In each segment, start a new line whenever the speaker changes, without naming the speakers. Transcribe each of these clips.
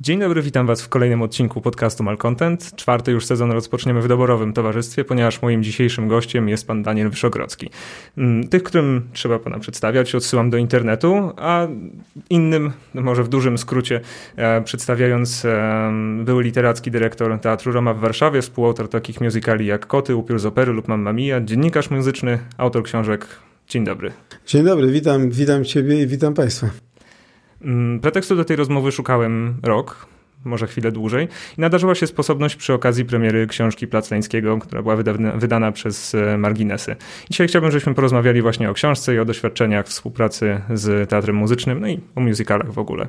Dzień dobry, witam Was w kolejnym odcinku podcastu Malcontent. Czwarty już sezon rozpoczniemy w doborowym towarzystwie, ponieważ moim dzisiejszym gościem jest pan Daniel Wyszogrodzki. Mm, tych, którym trzeba pana przedstawiać, odsyłam do internetu, a innym, może w dużym skrócie, e, przedstawiając, e, był literacki dyrektor Teatru Roma w Warszawie, współautor takich musicali jak Koty, Upiór z opery lub Mamma Mia, dziennikarz muzyczny, autor książek. Dzień dobry.
Dzień dobry, witam, witam Ciebie i witam Państwa.
Mm, pretekstu do tej rozmowy szukałem rok, może chwilę dłużej. I nadarzyła się sposobność przy okazji premiery książki Placleńskiego, która była wydana, przez e, Marginesy. Dzisiaj chciałbym, żebyśmy porozmawiali właśnie o książce i o doświadczeniach współpracy z teatrem muzycznym, no i o musicalach w ogóle.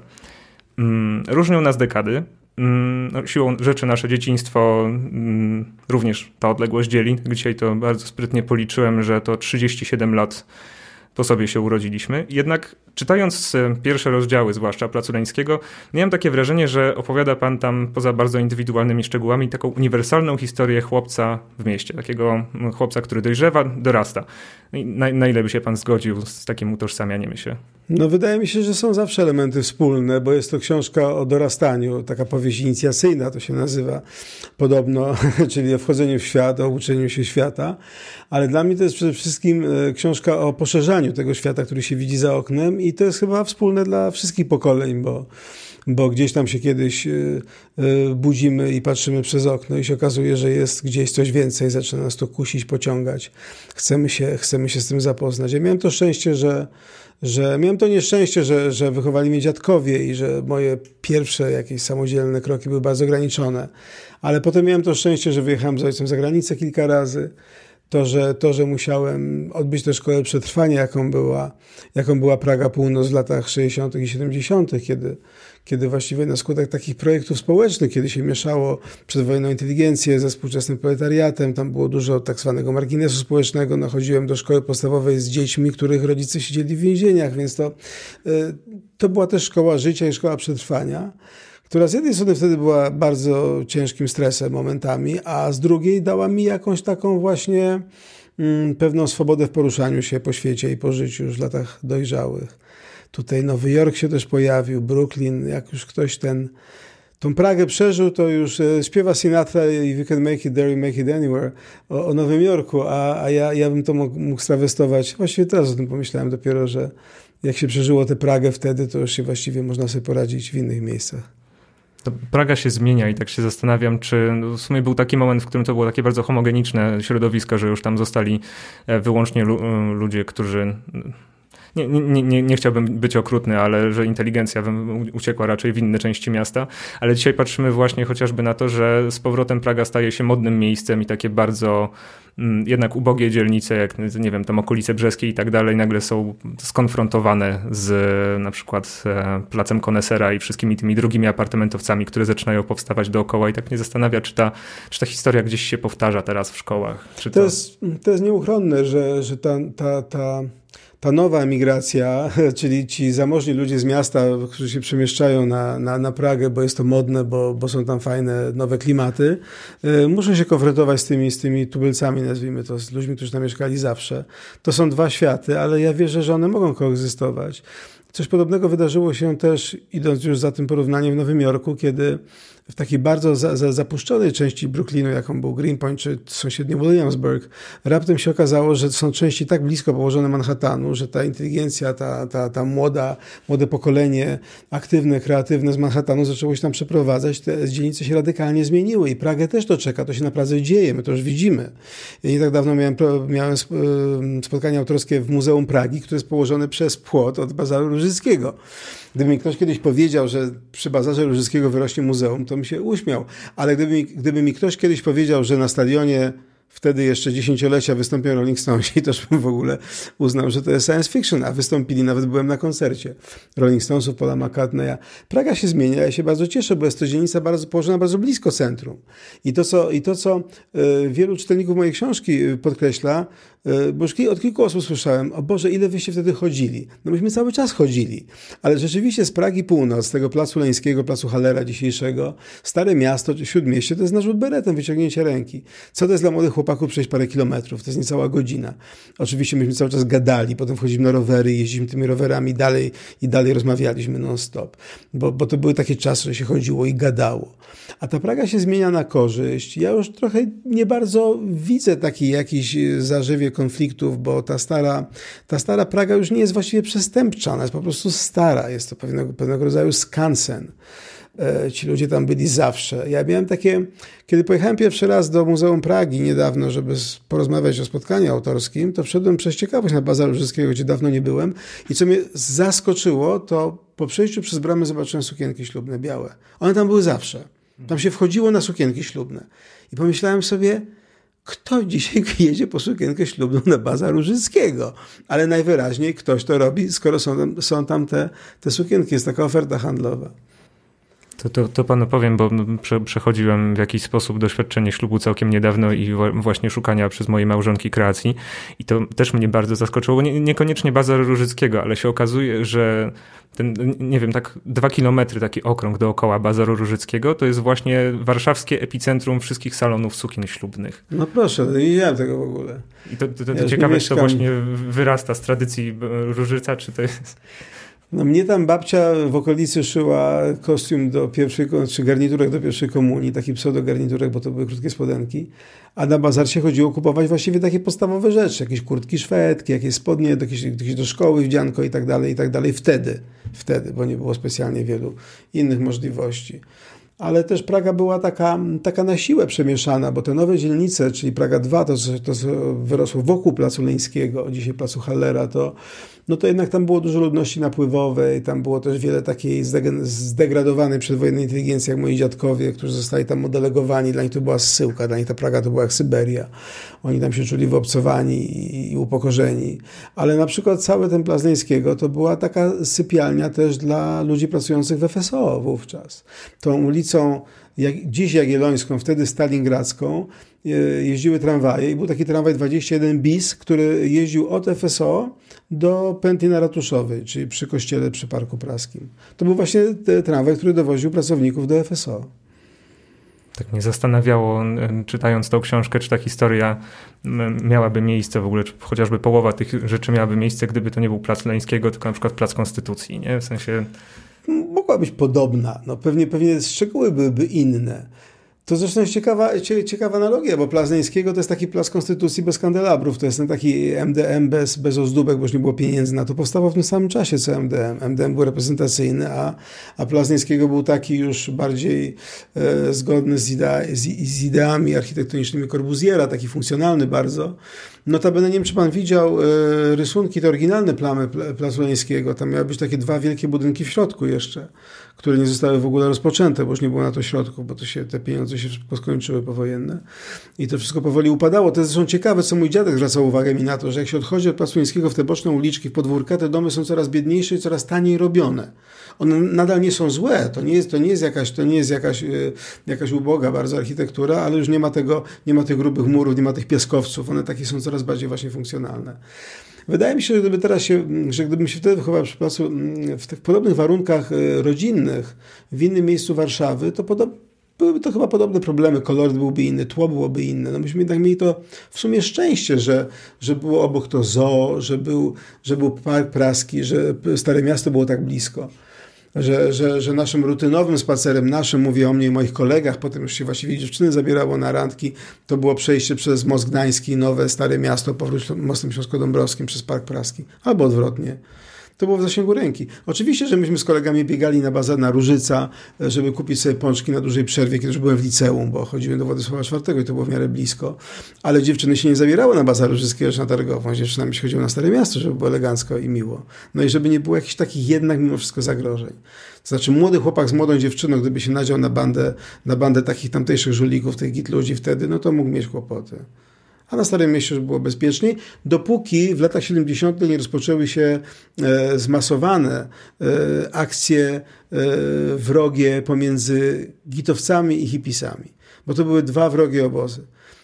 Mm, różnią nas dekady. Mm, no, siłą rzeczy nasze dzieciństwo również ta odległość dzieli. Dzisiaj to bardzo sprytnie policzyłem, że to 37 lat po sobie się urodziliśmy. Jednak czytając e, pierwsze rozdziały, zwłaszcza Placu Leńskiego, miałem takie wrażenie, że opowiada pan tam poza bardzo indywidualnymi szczegółami taką uniwersalną historię chłopca w mieście, takiego chłopca, który dojrzewa, dorasta. Na, na ile by się pan zgodził z takim utożsamianiem się?
No wydaje mi się, że są zawsze elementy wspólne, bo jest to książka o dorastaniu, taka powieść inicjacyjna to się nazywa podobno, czyli o wchodzeniu w świat, o uczeniu się świata, ale dla mnie to jest przede wszystkim e, książka o poszerzaniu tego świata, który się widzi za oknem i to jest chyba wspólne dla wszystkich pokoleń, bo bo gdzieś tam się kiedyś y, y, budzimy i patrzymy przez okno i się okazuje, że jest gdzieś coś więcej, zaczyna nas to kusić, pociągać. Chcemy się, chcemy się z tym zapoznać. Ja miałem to szczęście, że, że miałem to nieszczęście, że, że wychowali mnie dziadkowie i że moje pierwsze jakieś samodzielne kroki były bardzo ograniczone. Ale potem miałem to szczęście, że wyjechałem z ojcem za granicę kilka razy to, że, to, że musiałem odbyć tę szkołę przetrwania, jaką była, jaką była Praga Północ w latach 60. i 70., kiedy, kiedy właściwie na skutek takich projektów społecznych, kiedy się mieszało przedwojenną inteligencję ze współczesnym proletariatem, tam było dużo tak zwanego marginesu społecznego, nachodziłem do szkoły podstawowej z dziećmi, których rodzice siedzieli w więzieniach, więc to, y, to była też szkoła życia i szkoła przetrwania która z jednej strony wtedy była bardzo ciężkim stresem momentami, a z drugiej dała mi jakąś taką właśnie mm, pewną swobodę w poruszaniu się po świecie i po życiu już w latach dojrzałych. Tutaj Nowy Jork się też pojawił, Brooklyn, jak już ktoś ten tą Pragę przeżył, to już e, śpiewa Sinatra i You Can Make It There, You Make It Anywhere o, o Nowym Jorku, a, a ja, ja bym to mógł, mógł strawestować. Właściwie teraz o tym pomyślałem dopiero, że jak się przeżyło tę Pragę wtedy, to już się właściwie można sobie poradzić w innych miejscach.
Praga się zmienia i tak się zastanawiam, czy w sumie był taki moment, w którym to było takie bardzo homogeniczne środowisko, że już tam zostali e, wyłącznie ludzie, którzy nie, nie, nie, nie chciałbym być okrutny, ale że inteligencja uciekła raczej w inne części miasta. Ale dzisiaj patrzymy właśnie chociażby na to, że z powrotem Praga staje się modnym miejscem i takie bardzo mm, jednak ubogie dzielnice, jak nie wiem, tam okolice brzeskie i tak dalej, nagle są skonfrontowane z na przykład e, placem Konesera i wszystkimi tymi drugimi apartamentowcami, które zaczynają powstawać dookoła i tak mnie zastanawia, czy ta, czy ta historia gdzieś się powtarza teraz w szkołach.
To, to... Jest, to jest nieuchronne, że, że ta, ta, ta ta nowa emigracja, czyli ci zamożni ludzie z miasta, którzy się przemieszczają na, na, na Pragę, bo jest to modne, bo, bo są tam fajne, nowe klimaty, y, muszą się konfrontować z tymi, z tymi tubylcami, nazwijmy to, z ludźmi, którzy tam mieszkali zawsze. To są dwa światy, ale ja wierzę, że one mogą koegzystować. Coś podobnego wydarzyło się też, idąc już za tym porównaniem w Nowym Jorku, kiedy w takiej bardzo za, za, zapuszczonej części Brooklynu, jaką był Greenpoint czy sąsiedni Williamsburg, raptem się okazało, że są części tak blisko położone Manhattanu, że ta inteligencja, ta, ta, ta młoda, młode pokolenie, aktywne, kreatywne z Manhattanu zaczęło się tam przeprowadzać, te dzielnice się radykalnie zmieniły i Pragę też to czeka, to się naprawdę dzieje, my to już widzimy. Ja nie tak dawno miałem, miałem spotkanie autorskie w Muzeum Pragi, które jest położone przez płot od Bazaru Różyckiego. Gdyby mi ktoś kiedyś powiedział, że przy Bazarze Różyckiego wyrośnie muzeum, to mi się uśmiał. Ale gdyby mi, gdyby mi ktoś kiedyś powiedział, że na stadionie wtedy jeszcze dziesięciolecia wystąpią Rolling Stonesi, to bym w ogóle uznał, że to jest science fiction, a wystąpili, nawet byłem na koncercie Rolling Stonesów, Paula McCartneya. Praga się zmienia, ja się bardzo cieszę, bo jest to dzielnica bardzo, położona bardzo blisko centrum. I to, co, i to, co y, wielu czytelników mojej książki y, podkreśla, bo już od kilku osób słyszałem, o Boże, ile wyście wtedy chodzili? No myśmy cały czas chodzili, ale rzeczywiście z Pragi Północ, z tego Placu Leńskiego, Placu Halera dzisiejszego, Stare Miasto, Śródmieście, to jest na rzut beretem, wyciągnięcie ręki. Co to jest dla młodych chłopaków przejść parę kilometrów, to jest niecała godzina. Oczywiście myśmy cały czas gadali, potem wchodziliśmy na rowery, jeździliśmy tymi rowerami dalej i dalej rozmawialiśmy non-stop, bo, bo to były takie czasy, że się chodziło i gadało. A ta Praga się zmienia na korzyść. Ja już trochę nie bardzo widzę takiej jakiejś zarzewie konfliktów, bo ta stara, ta stara Praga już nie jest właściwie przestępcza, ona jest po prostu stara, jest to pewnego, pewnego rodzaju skansen. E, ci ludzie tam byli zawsze. Ja miałem takie, kiedy pojechałem pierwszy raz do Muzeum Pragi niedawno, żeby porozmawiać o spotkaniu autorskim, to wszedłem przez ciekawość na Bazar Łużyckiego, gdzie dawno nie byłem i co mnie zaskoczyło, to po przejściu przez bramę zobaczyłem sukienki ślubne białe. One tam były zawsze. Tam się wchodziło na sukienki ślubne. I pomyślałem sobie, kto dzisiaj jedzie po sukienkę ślubną na Bazar Łużyckiego? Ale najwyraźniej ktoś to robi, skoro są tam, są tam te, te sukienki. Jest taka oferta handlowa.
To, to, to panu powiem, bo prze, przechodziłem w jakiś sposób doświadczenie ślubu całkiem niedawno i właśnie szukania przez moje małżonki kreacji. I to też mnie bardzo zaskoczyło. Nie, niekoniecznie Bazar Różyckiego, ale się okazuje, że ten, nie wiem, tak dwa kilometry, taki okrąg dookoła Bazaru Różyckiego, to jest właśnie warszawskie epicentrum wszystkich salonów sukien ślubnych.
No proszę, nie wiedziałem tego w ogóle.
I to, to, to, to ja ciekawe, czy to właśnie wyrasta z tradycji Różyca, czy to jest...
No mnie tam babcia w okolicy szyła kostium do pierwszej, czy garniturek do pierwszej komunii, taki pseudo-garniturek, bo to były krótkie spodenki. A na bazar się chodziło kupować właściwie takie podstawowe rzeczy, jakieś kurtki szwedki, jakieś spodnie, jakieś, jakieś do szkoły, wdzianko i tak dalej, i tak dalej. Wtedy, wtedy, bo nie było specjalnie wielu innych możliwości ale też Praga była taka, taka na siłę przemieszana, bo te nowe dzielnice, czyli Praga 2, to, to wyrosło wokół Placu Leńskiego, dzisiaj Placu Hallera, to, no to jednak tam było dużo ludności napływowej, tam było też wiele takiej zdegradowanej przedwojennej inteligencji, jak moi dziadkowie, którzy zostali tam odelegowani, dla nich to była zsyłka, dla nich ta Praga to była jak Syberia. Oni tam się czuli wyobcowani i upokorzeni. Ale na przykład cały ten Plac Leńskiego to była taka sypialnia też dla ludzi pracujących w FSO wówczas. Tą ulicą jak, dziś Jagiellońską, wtedy Stalingradzką, e, jeździły tramwaje i był taki tramwaj 21 bis, który jeździł od FSO do pętli na Ratuszowej, czyli przy kościele przy Parku Praskim. To był właśnie ten tramwaj, który dowoził pracowników do FSO.
Tak mnie zastanawiało, czytając tą książkę, czy ta historia miałaby miejsce w ogóle, czy chociażby połowa tych rzeczy miałaby miejsce, gdyby to nie był Plac Leńskiego, tylko na przykład Plac Konstytucji, nie? W sensie...
Mogła być podobna. No pewnie, pewnie szczegóły byłyby inne. To zresztą jest ciekawa, ciekawa analogia, bo Plac Leńskiego to jest taki plac konstytucji bez kandelabrów, to jest ten taki MDM bez, bez ozdóbek, bo już nie było pieniędzy na to. Powstawał w tym samym czasie co MDM. MDM był reprezentacyjny, a, a był taki już bardziej e, zgodny z, idea, z, z ideami architektonicznymi Corbusiera, taki funkcjonalny bardzo. Notabene nie wiem, czy pan widział e, rysunki, te oryginalne plamy Placu Leńskiego. Tam miały być takie dwa wielkie budynki w środku jeszcze które nie zostały w ogóle rozpoczęte, bo już nie było na to środków, bo to się, te pieniądze się skończyły powojenne. I to wszystko powoli upadało. To jest zresztą ciekawe, co mój dziadek zwracał uwagę mi na to, że jak się odchodzi od Placu w te boczne uliczki, w podwórka, te domy są coraz biedniejsze i coraz taniej robione. One nadal nie są złe, to nie jest, to nie jest, jakaś, to nie jest jakaś, e, jakaś uboga bardzo architektura, ale już nie ma tego, nie ma tych grubych murów, nie ma tych piaskowców, one takie są coraz bardziej właśnie funkcjonalne. Wydaje mi się, że gdyby teraz się, że gdybym się wtedy wychował przy pracy w tych podobnych warunkach e, rodzinnych w innym miejscu Warszawy, to byłyby to chyba podobne problemy, koloryt byłby inny, tło byłoby inne. No myśmy jednak mieli to w sumie szczęście, że, że było obok to zoo, że był, że był park praski, że Stare Miasto było tak blisko że, że, że naszym rutynowym spacerem, naszym, mówię o mnie i moich kolegach, potem już się właściwie dziewczyny zabierało na randki, to było przejście przez Most Gdański, Nowe Stare Miasto, powrót mostem Śląsko-Dąbrowskim przez Park Praski, albo odwrotnie to było w zasięgu ręki. Oczywiście, że myśmy z kolegami biegali na bazar na Różyca, żeby kupić sobie pączki na dużej przerwie, kiedy już byłem w liceum, bo chodziłem do Władysława IV i to było w miarę blisko. Ale dziewczyny się nie zabierały na bazar Różyckiego czy na Targową. Z dziewczynami się chodziło na Stare Miasto, żeby było elegancko i miło. No i żeby nie było jakichś takich jednak mimo wszystko zagrożeń. To znaczy młody chłopak z młodą dziewczyną, gdyby się nadział na bandę, na bandę takich tamtejszych żulików, tych git ludzi wtedy, no to mógł mieć kłopoty a na Starym Mieście już było bezpieczniej, dopóki w latach 70. nie rozpoczęły się e, zmasowane e, akcje e, wrogie pomiędzy gitowcami i hipisami, bo to były dwa wrogie obozy.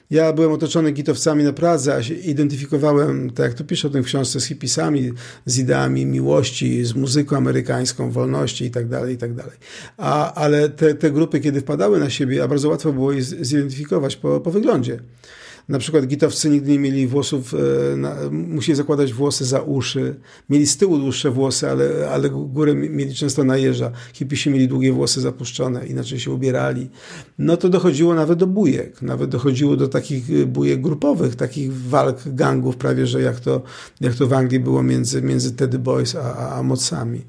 Ja byłem otoczony gitowcami na Pradze, a się identyfikowałem, tak jak to piszę o tym w książce, z hipisami, z ideami miłości, z muzyką amerykańską, wolności itd., tak itd. Tak a, ale te, te grupy, kiedy wpadały na siebie, a bardzo łatwo było je zidentyfikować po, po wyglądzie. Na przykład gitowcy nigdy nie mieli włosów, e, na, musieli zakładać włosy za uszy. Mieli z tyłu dłuższe włosy, ale, ale górę mieli często na jeża. Hipisi mieli długie włosy zapuszczone, inaczej się ubierali. No to dochodziło nawet do bujek. Nawet dochodziło do takich e, bujek grupowych, takich walk gangów prawie, że jak to, jak to w Anglii było między, między Teddy Boys a, a mocami.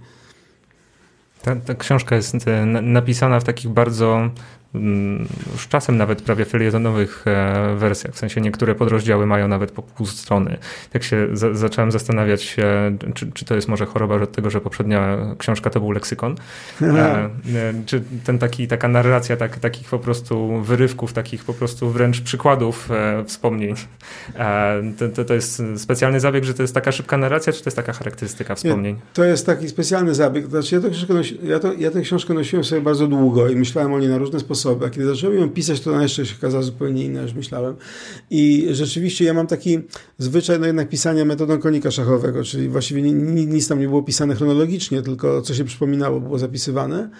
Ta, ta książka jest e, napisana w takich bardzo już czasem nawet prawie felietonowych e, wersjach, w sensie niektóre podrozdziały mają nawet po pół strony. Tak się za, zacząłem zastanawiać się, czy, czy to jest może choroba od tego, że poprzednia książka to był leksykon, e, e, czy ten taki, taka narracja tak, takich po prostu wyrywków, takich po prostu wręcz przykładów e, wspomnień. E, to, to, to, jest specjalny zabieg, że to jest taka szybka narracja, czy to jest taka charakterystyka wspomnień? Nie,
to jest taki specjalny zabieg. Znaczy ja, tę książkę nosi, ja, to, ja tę książkę nosiłem sobie bardzo długo i myślałem o niej na różne sposoby A kiedy zacząłem ją pisać, to ona jeszcze się okazała zupełnie inna, niż myślałem. I rzeczywiście ja mam taki zwyczaj no jednak pisania metodą konika szachowego, czyli właściwie nic tam nie było pisane chronologicznie, tylko co się przypominało, było zapisywane.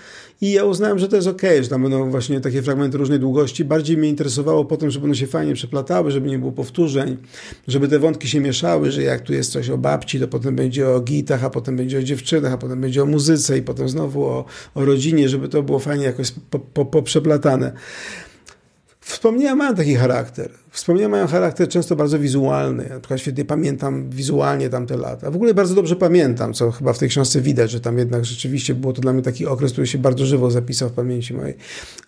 I ja uznałem, że to jest ok, że tam będą właśnie takie fragmenty różnej długości. Bardziej mnie interesowało potem, żeby one się fajnie przeplatały, żeby nie było powtórzeń, żeby te wątki się mieszały, że jak tu jest coś o babci, to potem będzie o gitach, a potem będzie o dziewczynach, a potem będzie o muzyce i potem znowu o, o rodzinie, żeby to było fajnie jakoś poprzeplatane. Po, po Wspomnienia mają taki charakter. Wspomnienia mają charakter często bardzo wizualny. Ja przykład świetnie pamiętam wizualnie tamte lata. W ogóle bardzo dobrze pamiętam, co chyba w tej książce widać, że tam jednak rzeczywiście było to dla mnie taki okres, który się bardzo żywo zapisał w pamięci mojej.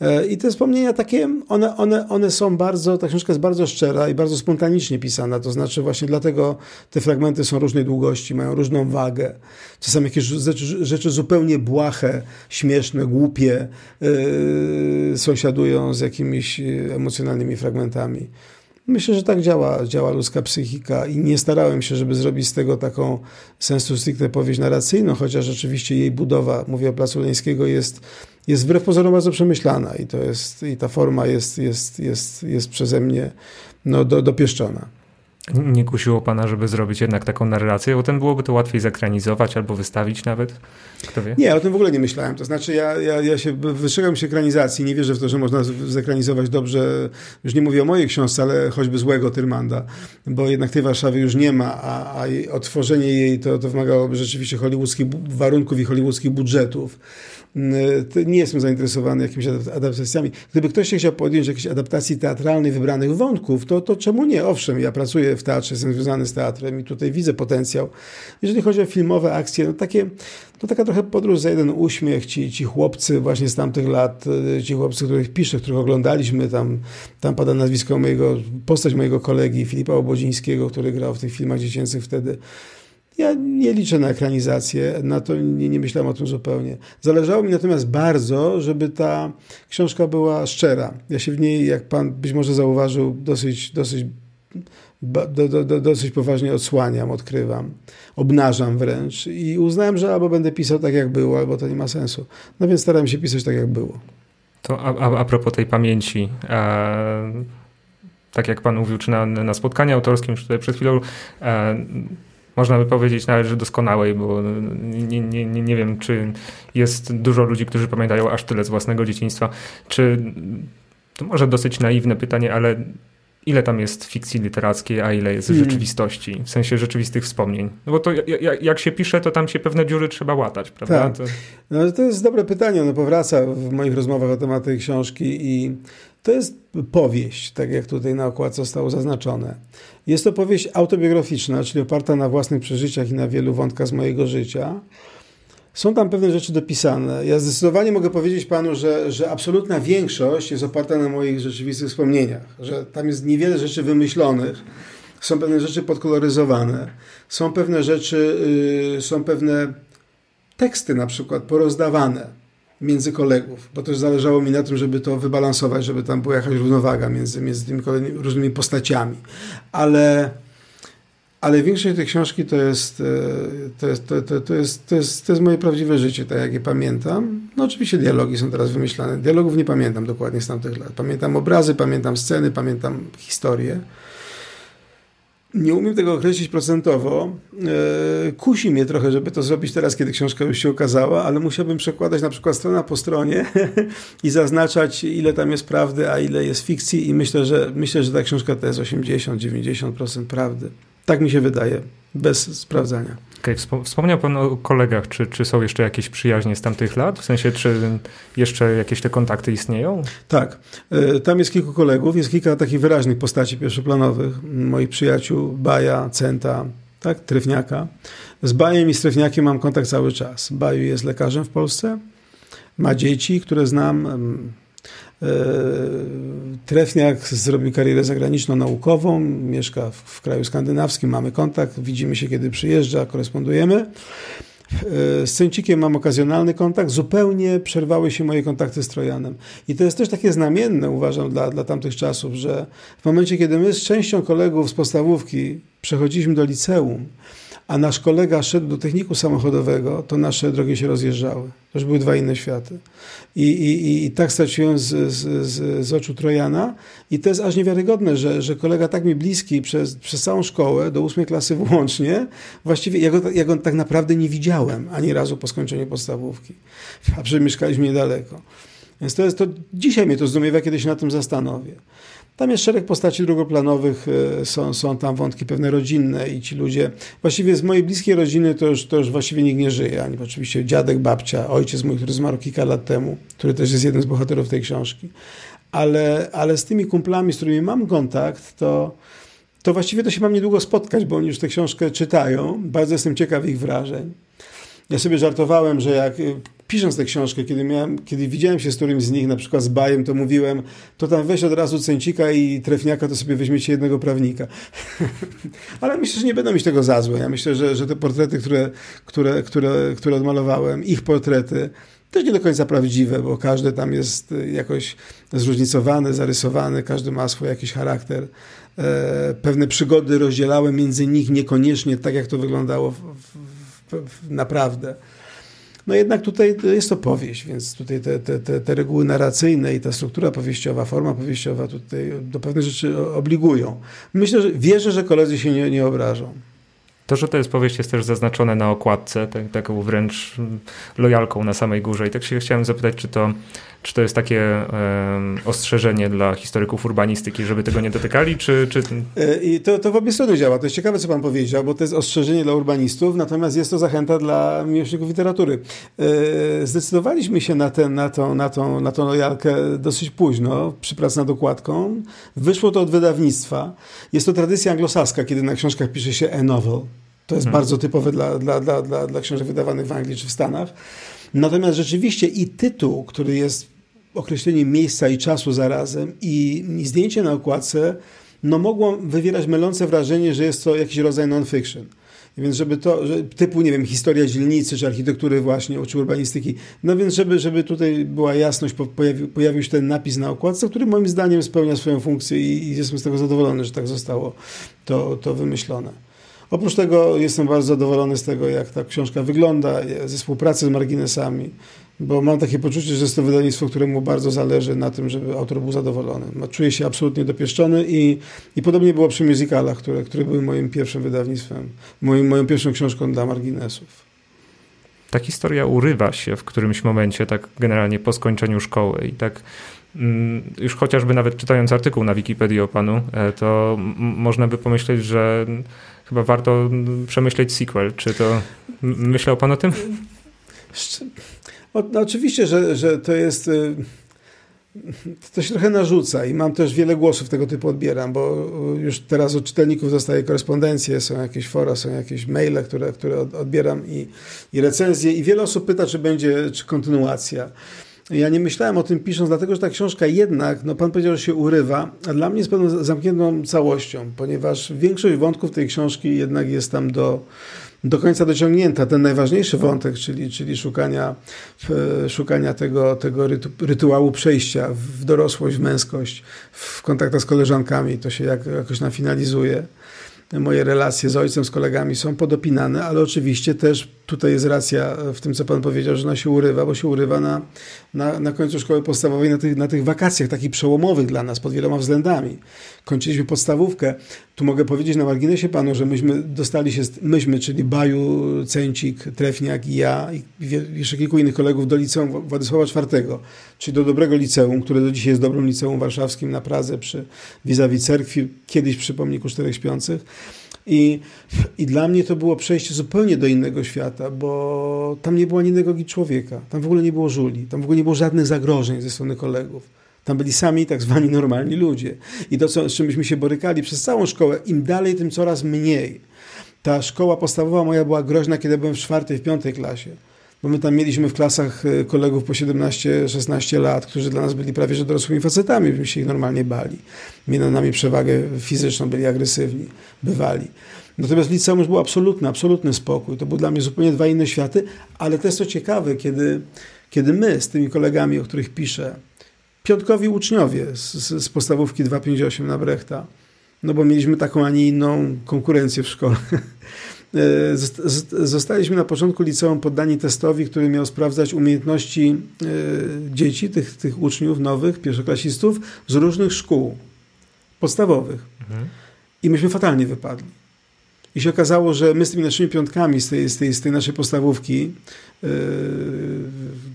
E, I te wspomnienia takie, one, one, one są bardzo, ta książka jest bardzo szczera i bardzo spontanicznie pisana. To znaczy właśnie dlatego te fragmenty są różnej długości, mają różną wagę. Czasami jakieś rzeczy, rzeczy zupełnie błahe, śmieszne, głupie yy, sąsiadują z jakimiś emocjonalnymi fragmentami. Myślę, że tak działa, działa ludzka psychika i nie starałem się, żeby zrobić z tego taką sensu stricte powieść narracyjną, chociaż rzeczywiście jej budowa, mówię o Placu Leńskiego, jest, jest wbrew pozorom bardzo przemyślana i, to jest, i ta forma jest, jest, jest, jest przeze mnie no, do, dopieszczona.
Nie kusiło pana, żeby zrobić jednak taką narrację, bo ten byłoby to łatwiej zekranizować albo wystawić nawet? Kto wie?
Nie, o tym w ogóle nie myślałem. To znaczy, ja, ja, ja się wystrzegam się ekranizacji. Nie wierzę w to, że można zekranizować dobrze. Już nie mówię o mojej książce, ale choćby złego Tyrmanda, bo jednak tej Warszawy już nie ma, a, a otworzenie jej to, to wymagałoby rzeczywiście hollywoodzkich warunków i hollywoodzkich budżetów. Y, nie jestem zainteresowany jakimiś adaptacjami. Gdyby ktoś się chciał podjąć jakiejś adaptacji teatralnej wybranych wątków, to, to czemu nie? Owszem, ja pracuję w teatrze, jestem związany z teatrem i tutaj widzę potencjał. Jeżeli chodzi o filmowe akcje, no takie, to taka trochę podróż za jeden uśmiech. Ci, ci chłopcy właśnie z tamtych lat, y, ci chłopcy, których piszę, których oglądaliśmy, tam, tam pada nazwisko mojego, postać mojego kolegi Filipa Obodzińskiego, który grał w tych filmach dziecięcych wtedy. Ja nie liczę na ekranizację, na to nie, nie myślałem o tym zupełnie. Zależało mi natomiast bardzo, żeby ta książka była szczera. Ja się w niej, jak pan być może zauważył, dosyć, dosyć, do, do, do, dosyć poważnie odsłaniam, odkrywam, obnażam wręcz i uznałem, że albo będę pisał tak, jak było, albo to nie ma sensu. No więc starałem się pisać tak, jak było.
To a, a, a propos tej pamięci, e, tak jak pan mówił, czy na, na spotkaniu autorskim, czy tutaj przed chwilą, e, można by powiedzieć nawet, że doskonałej, bo nie, nie, nie wiem, czy jest dużo ludzi, którzy pamiętają aż tyle z własnego dzieciństwa. Czy to może dosyć naiwne pytanie, ale ile tam jest fikcji literackiej, a ile jest hmm. rzeczywistości, w sensie rzeczywistych wspomnień. No bo to jak, się pisze, to tam się pewne dziury trzeba łatać, prawda? Tak.
To... No, to jest dobre pytanie, ono powraca w moich rozmowach na temat tej książki i to jest powieść, tak jak tutaj na okładce zostało zaznaczone. Jest to powieść autobiograficzna, czyli oparta na własnych przeżyciach i na wielu wątkach z mojego życia. Są tam pewne rzeczy dopisane. Ja zdecydowanie mogę powiedzieć panu, że, że absolutna większość jest oparta na moich rzeczywistych wspomnieniach, że tam jest niewiele rzeczy wymyślonych, są pewne rzeczy podkoloryzowane, są pewne rzeczy, yy, są pewne teksty na przykład porozdawane między kolegów, bo też zależało mi na tym, żeby to wybalansować, żeby tam była jakaś równowaga między, między tymi różnymi postaciami. Ale, ale większość tej książki to jest, e, to jest, to, to, to, jest, to, jest, to jest moje prawdziwe życie, tak jak je pamiętam. No oczywiście dialogi są teraz wymyślane. Dialogów nie pamiętam dokładnie z tamtych lat. Pamiętam obrazy, pamiętam sceny, pamiętam historię. nie umiem tego określić procentowo. E, kusi mnie trochę, żeby to zrobić teraz, kiedy książka już się ukazała, ale musiałbym przekładać na przykład strona po stronie i zaznaczać, ile tam jest prawdy, a ile jest fikcji i myślę, że myślę, że ta książka to jest 80-90% prawdy. Tak mi się wydaje, bez sprawdzania.
Okay, wspomniał Pan o kolegach. Czy, czy są jeszcze jakieś przyjaźnie z tamtych lat? W sensie, czy jeszcze jakieś te kontakty istnieją?
Tak. E, tam jest kilku kolegów, jest kilka takich wyraźnych postaci pierwszoplanowych. Moich przyjaciół, Baja, Centa, tak, Tryfniaka. Z Bajem i z Tryfniakiem mam kontakt cały czas. Baju jest lekarzem w Polsce, ma dzieci, które znam Trefniak zrobił karierę zagraniczno-naukową, mieszka w, w, kraju skandynawskim, mamy kontakt, widzimy się kiedy przyjeżdża, korespondujemy. E, z Cęcikiem mam okazjonalny kontakt, zupełnie przerwały się moje kontakty z Trojanem. I to jest też takie znamienne, uważam, dla, dla tamtych czasów, że w momencie, kiedy my z częścią kolegów z podstawówki przechodziliśmy do liceum, a nasz kolega szedł do techniku samochodowego, to nasze drogi się rozjeżdżały. To już były dwa inne światy. I, i, i tak straciłem z, z, z, z oczu Trojana. I to jest aż niewiarygodne, że, że kolega tak mi bliski przez, przez całą szkołę, do ósmej klasy włącznie, właściwie ja go, ja go tak naprawdę nie widziałem ani razu po skończeniu podstawówki. A przecież mieszkaliśmy niedaleko. Więc to jest to, dzisiaj mnie to zdumiewa, kiedy się na tym zastanowię. Tam jest szereg postaci drugoplanowych, e, są, są tam wątki pewne rodzinne i ci ludzie, właściwie z mojej bliskiej rodziny to już, to już właściwie nikt nie żyje, ani oczywiście dziadek, babcia, ojciec mój, który zmarł kilka lat temu, który też jest jednym z bohaterów tej książki. Ale, ale z tymi kumplami, z którymi mam kontakt, to, to właściwie to się mam niedługo spotkać, bo oni już tę książkę czytają. Bardzo jestem ciekaw ich wrażeń. Ja sobie żartowałem, że jak pisząc tę książkę, kiedy, miałem, kiedy widziałem się z którymś z nich, na przykład z Bajem, to mówiłem, to tam weź od razu Cęcika i Trefniaka, to sobie weźmiecie jednego prawnika. Ale myślę, że nie będą mieć tego za złe. Ja myślę, że, że te portrety, które, które, które, które odmalowałem, ich portrety, też nie do końca prawdziwe, bo każdy tam jest jakoś zróżnicowany, zarysowany, każdy ma swój jakiś charakter. E, pewne przygody rozdzielałem między nich niekoniecznie tak, jak to wyglądało w, w, w, naprawdę. No jednak tutaj jest to powieść, więc tutaj te, te, te, te reguły narracyjne i ta struktura powieściowa, forma powieściowa tutaj do pewnych rzeczy obligują. Myślę, że wierzę, że koledzy się nie, nie obrażą.
To, że to jest powieść, jest też zaznaczone na okładce, tak, taką wręcz lojalką na samej górze. I tak się chciałem zapytać, czy to czy to jest takie ostrzeżenie dla historyków urbanistyki, żeby tego nie dotykali, czy... czy...
E, I to, to w obie strony działa. To jest ciekawe, co pan powiedział, bo to jest ostrzeżenie dla urbanistów, natomiast jest to zachęta dla miłośników literatury. E, zdecydowaliśmy się na, ten, na, tą, na, tą, na tą lojalkę dosyć późno, przy pracy nad okładką. Wyszło to od wydawnictwa. Jest to tradycja anglosaska, kiedy na książkach pisze się a novel. To jest hmm. bardzo typowe dla, dla, dla, dla, dla książek wydawanych w Anglii czy w Stanach. Natomiast rzeczywiście i tytuł, który jest określeniem miejsca i czasu zarazem i, i zdjęcie na okładce, no mogło wywierać mylące wrażenie, że jest to jakiś rodzaj non-fiction. Więc żeby to, że, typu, nie wiem, historia dzielnicy, czy architektury właśnie, czy urbanistyki. No więc żeby, żeby tutaj była jasność, pojawił, pojawił się ten napis na okładce, który moim zdaniem spełnia swoją funkcję i, i jestem z tego zadowolony, że tak zostało to, to wymyślone. Oprócz tego jestem bardzo zadowolony z tego, jak ta książka wygląda, ze współpracy z marginesami, bo mam takie poczucie, że jest to wydawnictwo, któremu bardzo zależy na tym, żeby autor był zadowolony. Czuję się absolutnie dopieszczony i, i podobnie było przy musicalach, które, które były moim pierwszym wydawnictwem, moim, moją pierwszą książką dla marginesów.
Ta historia urywa się w którymś momencie, tak generalnie po skończeniu szkoły i tak mm, już chociażby nawet czytając artykuł na Wikipedii o panu, e, to można by pomyśleć, że chyba warto przemyśleć sequel. Czy to myślał pan o tym?
No, oczywiście, że, że to jest. Y, to się trochę narzuca i mam też wiele głosów tego typu odbieram, bo już teraz od czytelników dostaję korespondencje, są jakieś fora, są jakieś maile, które, które odbieram i, i recenzje i wiele osób pyta, czy będzie, czy kontynuacja. Ja nie myślałem o tym pisząc, dlatego że ta książka jednak, no pan powiedział, że się urywa, a dla mnie jest pewną zamkniętą całością, ponieważ większość wątków tej książki jednak jest tam do, do końca dociągnięta. Ten najważniejszy wątek, czyli, czyli szukania, szukania tego, tego rytu, rytuału przejścia w dorosłość, w męskość, w kontaktach z koleżankami, to się jak, jakoś nam finalizuje. moje relacje z ojcem, z kolegami są podopinane, ale oczywiście też tutaj jest racja w tym, co pan powiedział, że ona się urywa, bo się urywa na, na, na końcu szkoły podstawowej, na tych, na tych wakacjach takich przełomowych dla nas pod wieloma względami. Kończyliśmy podstawówkę. Tu mogę powiedzieć na marginesie panu, że myśmy dostali się, myśmy, czyli Baju, Cęcik, Trefniak i ja i jeszcze kilku innych kolegów do liceum Władysława IV, czyli do dobrego liceum, które do dzisiaj jest dobrym liceum warszawskim na Pradze przy vis-a-vis cerkwi, kiedyś przy pomniku Czterech Śpiących. I, I dla mnie to było przejście zupełnie do innego świata, bo tam nie było ani jednego człowieka, tam w ogóle nie było żuli, tam w ogóle nie było żadnych zagrożeń ze strony kolegów. Tam byli sami tak zwani normalni ludzie. I to, co, z czym myśmy się borykali przez całą szkołę, im dalej, tym coraz mniej. Ta szkoła podstawowa moja była groźna, kiedy byłem w czwartej, w piątej klasie bo my tam mieliśmy w klasach e, kolegów po 17-16 lat, którzy dla nas byli prawie że dorosłymi facetami, byśmy się ich normalnie bali. Mieli nad nami przewagę fizyczną, byli agresywni, bywali. Natomiast liceum już był absolutny, absolutny spokój. To były dla mnie zupełnie dwa inne światy, ale też co ciekawe, kiedy, kiedy my z tymi kolegami, o których piszę, piątkowi uczniowie z, z podstawówki 258 na Brechta, no bo mieliśmy taką, a nie inną konkurencję w szkole, zostaliśmy na początku liceum poddani testowi, który miał sprawdzać umiejętności e, dzieci, tych, tych uczniów nowych, pierwszoklasistów z różnych szkół podstawowych. Mhm. I myśmy fatalnie wypadli. I się okazało, że my z tymi naszymi piątkami z tej, z tej, z tej naszej podstawówki yy,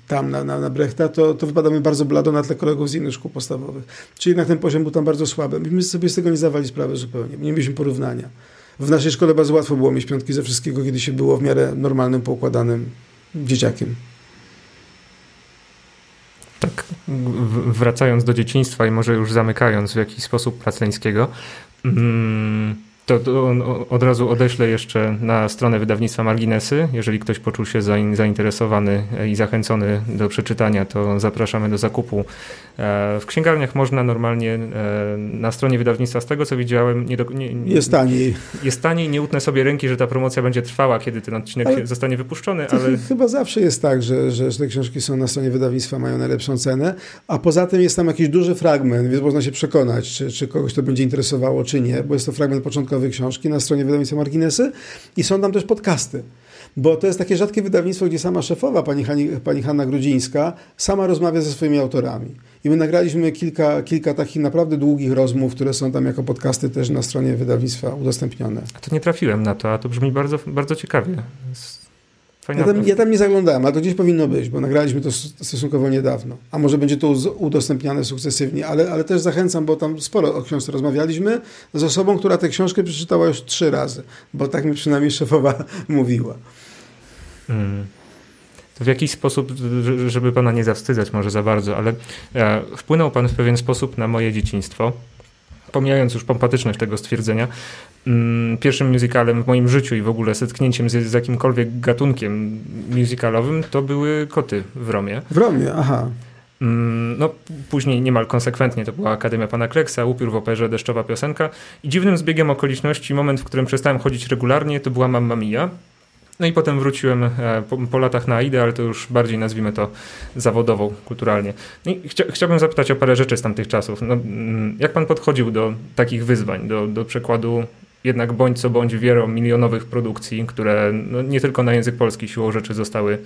tam na, na, na Brechta, to, to wypadamy bardzo blado na tle kolegów z innych szkół podstawowych. Czyli jednak ten poziom był tam bardzo słaby. Myśmy sobie z tego nie zdawali sprawy zupełnie. Nie mieliśmy porównania. W naszej szkole bardzo łatwo było mieć piątki ze wszystkiego, kiedy się było w miarę normalnym, poukładanym dzieciakiem.
Tak, wracając do dzieciństwa i może już zamykając w jakiś sposób Pracleńskiego, mm, to, to od razu odeślę jeszcze na stronę wydawnictwa Marginesy. Jeżeli ktoś poczuł się zainteresowany i zachęcony do przeczytania, to zapraszamy do zakupu. E, w księgarniach można normalnie e, na stronie wydawnictwa, z tego co widziałem, nie do, nie,
jest taniej.
Jest taniej, nie utnę sobie ręki, że ta promocja będzie trwała, kiedy ten odcinek ale zostanie wypuszczony. Ale...
Chyba zawsze jest tak, że, że, że te książki są na stronie wydawnictwa, mają najlepszą cenę, a poza tym jest tam jakiś duży fragment, więc można się przekonać, czy, czy kogoś to będzie interesowało, czy nie, bo jest to fragment początkowy książki na stronie wydawnictwa Marginesy i są tam też podcasty. Bo to jest takie rzadkie wydawnictwo, gdzie sama szefowa, pani, Hani, pani Hanna Grudzińska, sama rozmawia ze swoimi autorami. I my nagraliśmy kilka, kilka takich naprawdę długich rozmów, które są tam jako podcasty też na stronie wydawnictwa udostępnione.
To nie trafiłem na to, a to brzmi bardzo, bardzo ciekawie.
Ja tam, ja tam, nie zaglądałem, ale to gdzieś powinno być, bo nagraliśmy to stosunkowo niedawno. A może będzie to udostępniane sukcesywnie, ale, ale też zachęcam, bo tam sporo o książce rozmawialiśmy z osobą, która tę książkę przeczytała już trzy razy, bo tak mi przynajmniej szefowa mówiła.
To w jakiś sposób, żeby pana nie zawstydzać może za bardzo, ale e, wpłynął pan w pewien sposób na moje dzieciństwo pomijając już pompatyczność tego stwierdzenia, mm, pierwszym musicalem w moim życiu i w ogóle zetknięciem z, z jakimkolwiek gatunkiem musicalowym to były koty w Romie.
W Romie, aha.
Mm, no, później niemal konsekwentnie to była Akademia Pana Kreksa, Upiór w operze, Deszczowa Piosenka i dziwnym zbiegiem okoliczności, moment, w którym przestałem chodzić regularnie, to była Mamma Mia. No i potem wróciłem e, po, latach na AIDę, ale to już bardziej nazwijmy to zawodowo, kulturalnie. No chcia, chciałbym zapytać o parę rzeczy z tamtych czasów. No, mm, jak pan podchodził do takich wyzwań, do, do przekładu jednak bądź co bądź wielomilionowych produkcji, które no, nie tylko na język polski siłą rzeczy zostały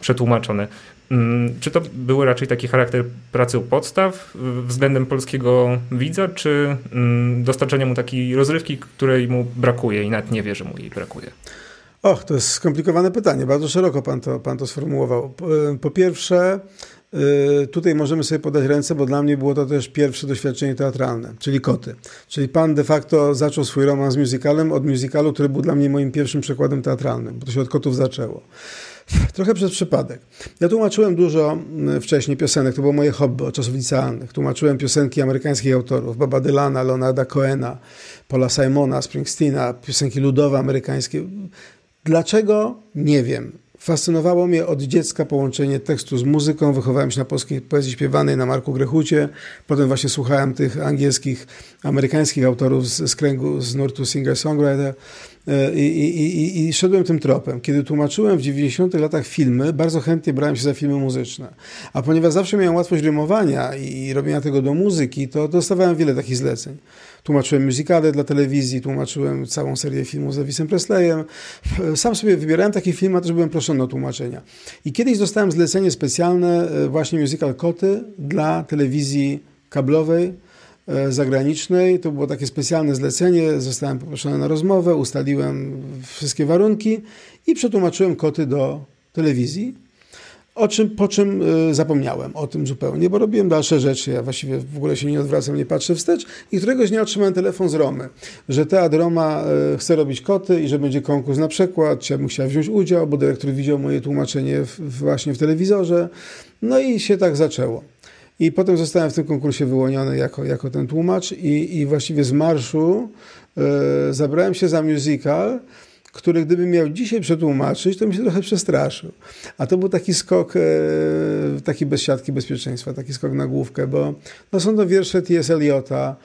przetłumaczone. Mm, czy to był raczej taki charakter pracy u podstaw względem polskiego widza, czy mm, dostarczenie mu takiej rozrywki, której mu brakuje i nawet nie wie, że mu jej brakuje?
Och, to jest skomplikowane pytanie. Bardzo szeroko pan to, pan to sformułował. Po, po pierwsze, e, tutaj możemy sobie podać ręce, bo dla mnie było to też pierwsze doświadczenie teatralne, czyli koty. Czyli pan de facto zaczął swój romans z musicalem od musicalu, który był dla mnie moim pierwszym przykładem teatralnym, bo to się od kotów zaczęło. Trochę przez przypadek. Ja tłumaczyłem dużo wcześniej piosenek, to było moje hobby od czasów licealnych. Tłumaczyłem piosenki amerykańskich autorów, Baba Dylana, Leonarda Cohena, Paula Simona, Springsteena, piosenki ludowe amerykańskie. Dlaczego? Nie wiem. fascynowało mnie od dziecka połączenie tekstu z muzyką. Wychowałem się na polskiej poezji śpiewanej, na Marku Grechucie. Potem właśnie słuchałem tych angielskich, amerykańskich autorów z, z kręgu, z nurtu singer-songwriter. E, I, i, i, I, szedłem tym tropem. Kiedy tłumaczyłem w 90 latach filmy, bardzo chętnie brałem się za filmy muzyczne. A ponieważ zawsze miałem łatwość rymowania i robienia tego do muzyki, to dostawałem wiele takich zleceń. Tłumaczyłem musicale dla telewizji, tłumaczyłem całą serię filmów z Elvisem Presleyem. Sam sobie wybierałem takie filmy, a też byłem proszony o tłumaczenia. I kiedyś dostałem zlecenie specjalne, e, właśnie musical Koty dla telewizji kablowej E, zagranicznej. To było takie specjalne zlecenie. Zostałem poproszony na rozmowę, ustaliłem wszystkie warunki i przetłumaczyłem koty do telewizji. O czym, po czym e, zapomniałem o tym zupełnie, bo robiłem dalsze rzeczy. Ja właściwie w ogóle się nie odwracam, nie patrzę wstecz. I któregoś dnia otrzymałem telefon z Romy, że Teatr Roma e, chce robić koty i że będzie konkurs na przekład. Czy ja bym chciał wziąć udział, bo dyrektor widział moje tłumaczenie w, właśnie w telewizorze. No i się tak zaczęło. I potem zostałem w tym konkursie wyłoniony jako, jako ten tłumacz i, i właściwie z marszu e, zabrałem się za musical, który gdybym miał dzisiaj przetłumaczyć, to bym się trochę przestraszył. A to był taki skok, e, taki bez siatki bezpieczeństwa, taki skok na główkę, bo no są to wiersze T.S. Eliota,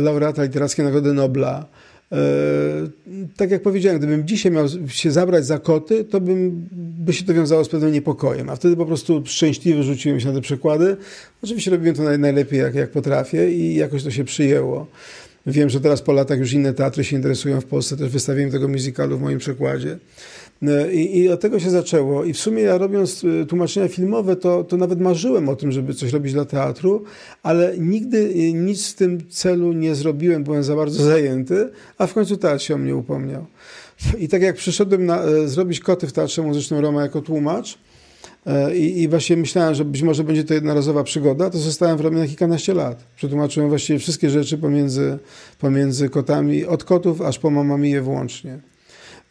laureata Literackiej Nagrody Nobla, E, tak jak powiedziałem, gdybym dzisiaj miał się zabrać za koty, to bym, by się to wiązało z pewnym niepokojem, a wtedy po prostu szczęśliwy rzuciłem się na te przykłady. Oczywiście robiłem to najlepiej jak, jak potrafię i jakoś to się przyjęło. Wiem, że teraz po latach już inne teatry się interesują w Polsce też wystawieniem tego musicalu w moim przekładzie. E, I, I od tego się zaczęło. I w sumie ja robiąc e, tłumaczenia filmowe, to, to nawet marzyłem o tym, żeby coś robić dla teatru, ale nigdy e, nic w tym celu nie zrobiłem, byłem za bardzo zajęty, a w końcu teatr się o mnie upomniał. I tak jak przyszedłem na, zrobić koty w Teatrze Muzycznym Roma jako tłumacz, i, I, właśnie myślałem, że być może będzie to jednorazowa przygoda, to zostałem w Romie na kilkanaście lat. Przetłumaczyłem właściwie wszystkie rzeczy pomiędzy, pomiędzy kotami, od kotów aż po mamamiję włącznie.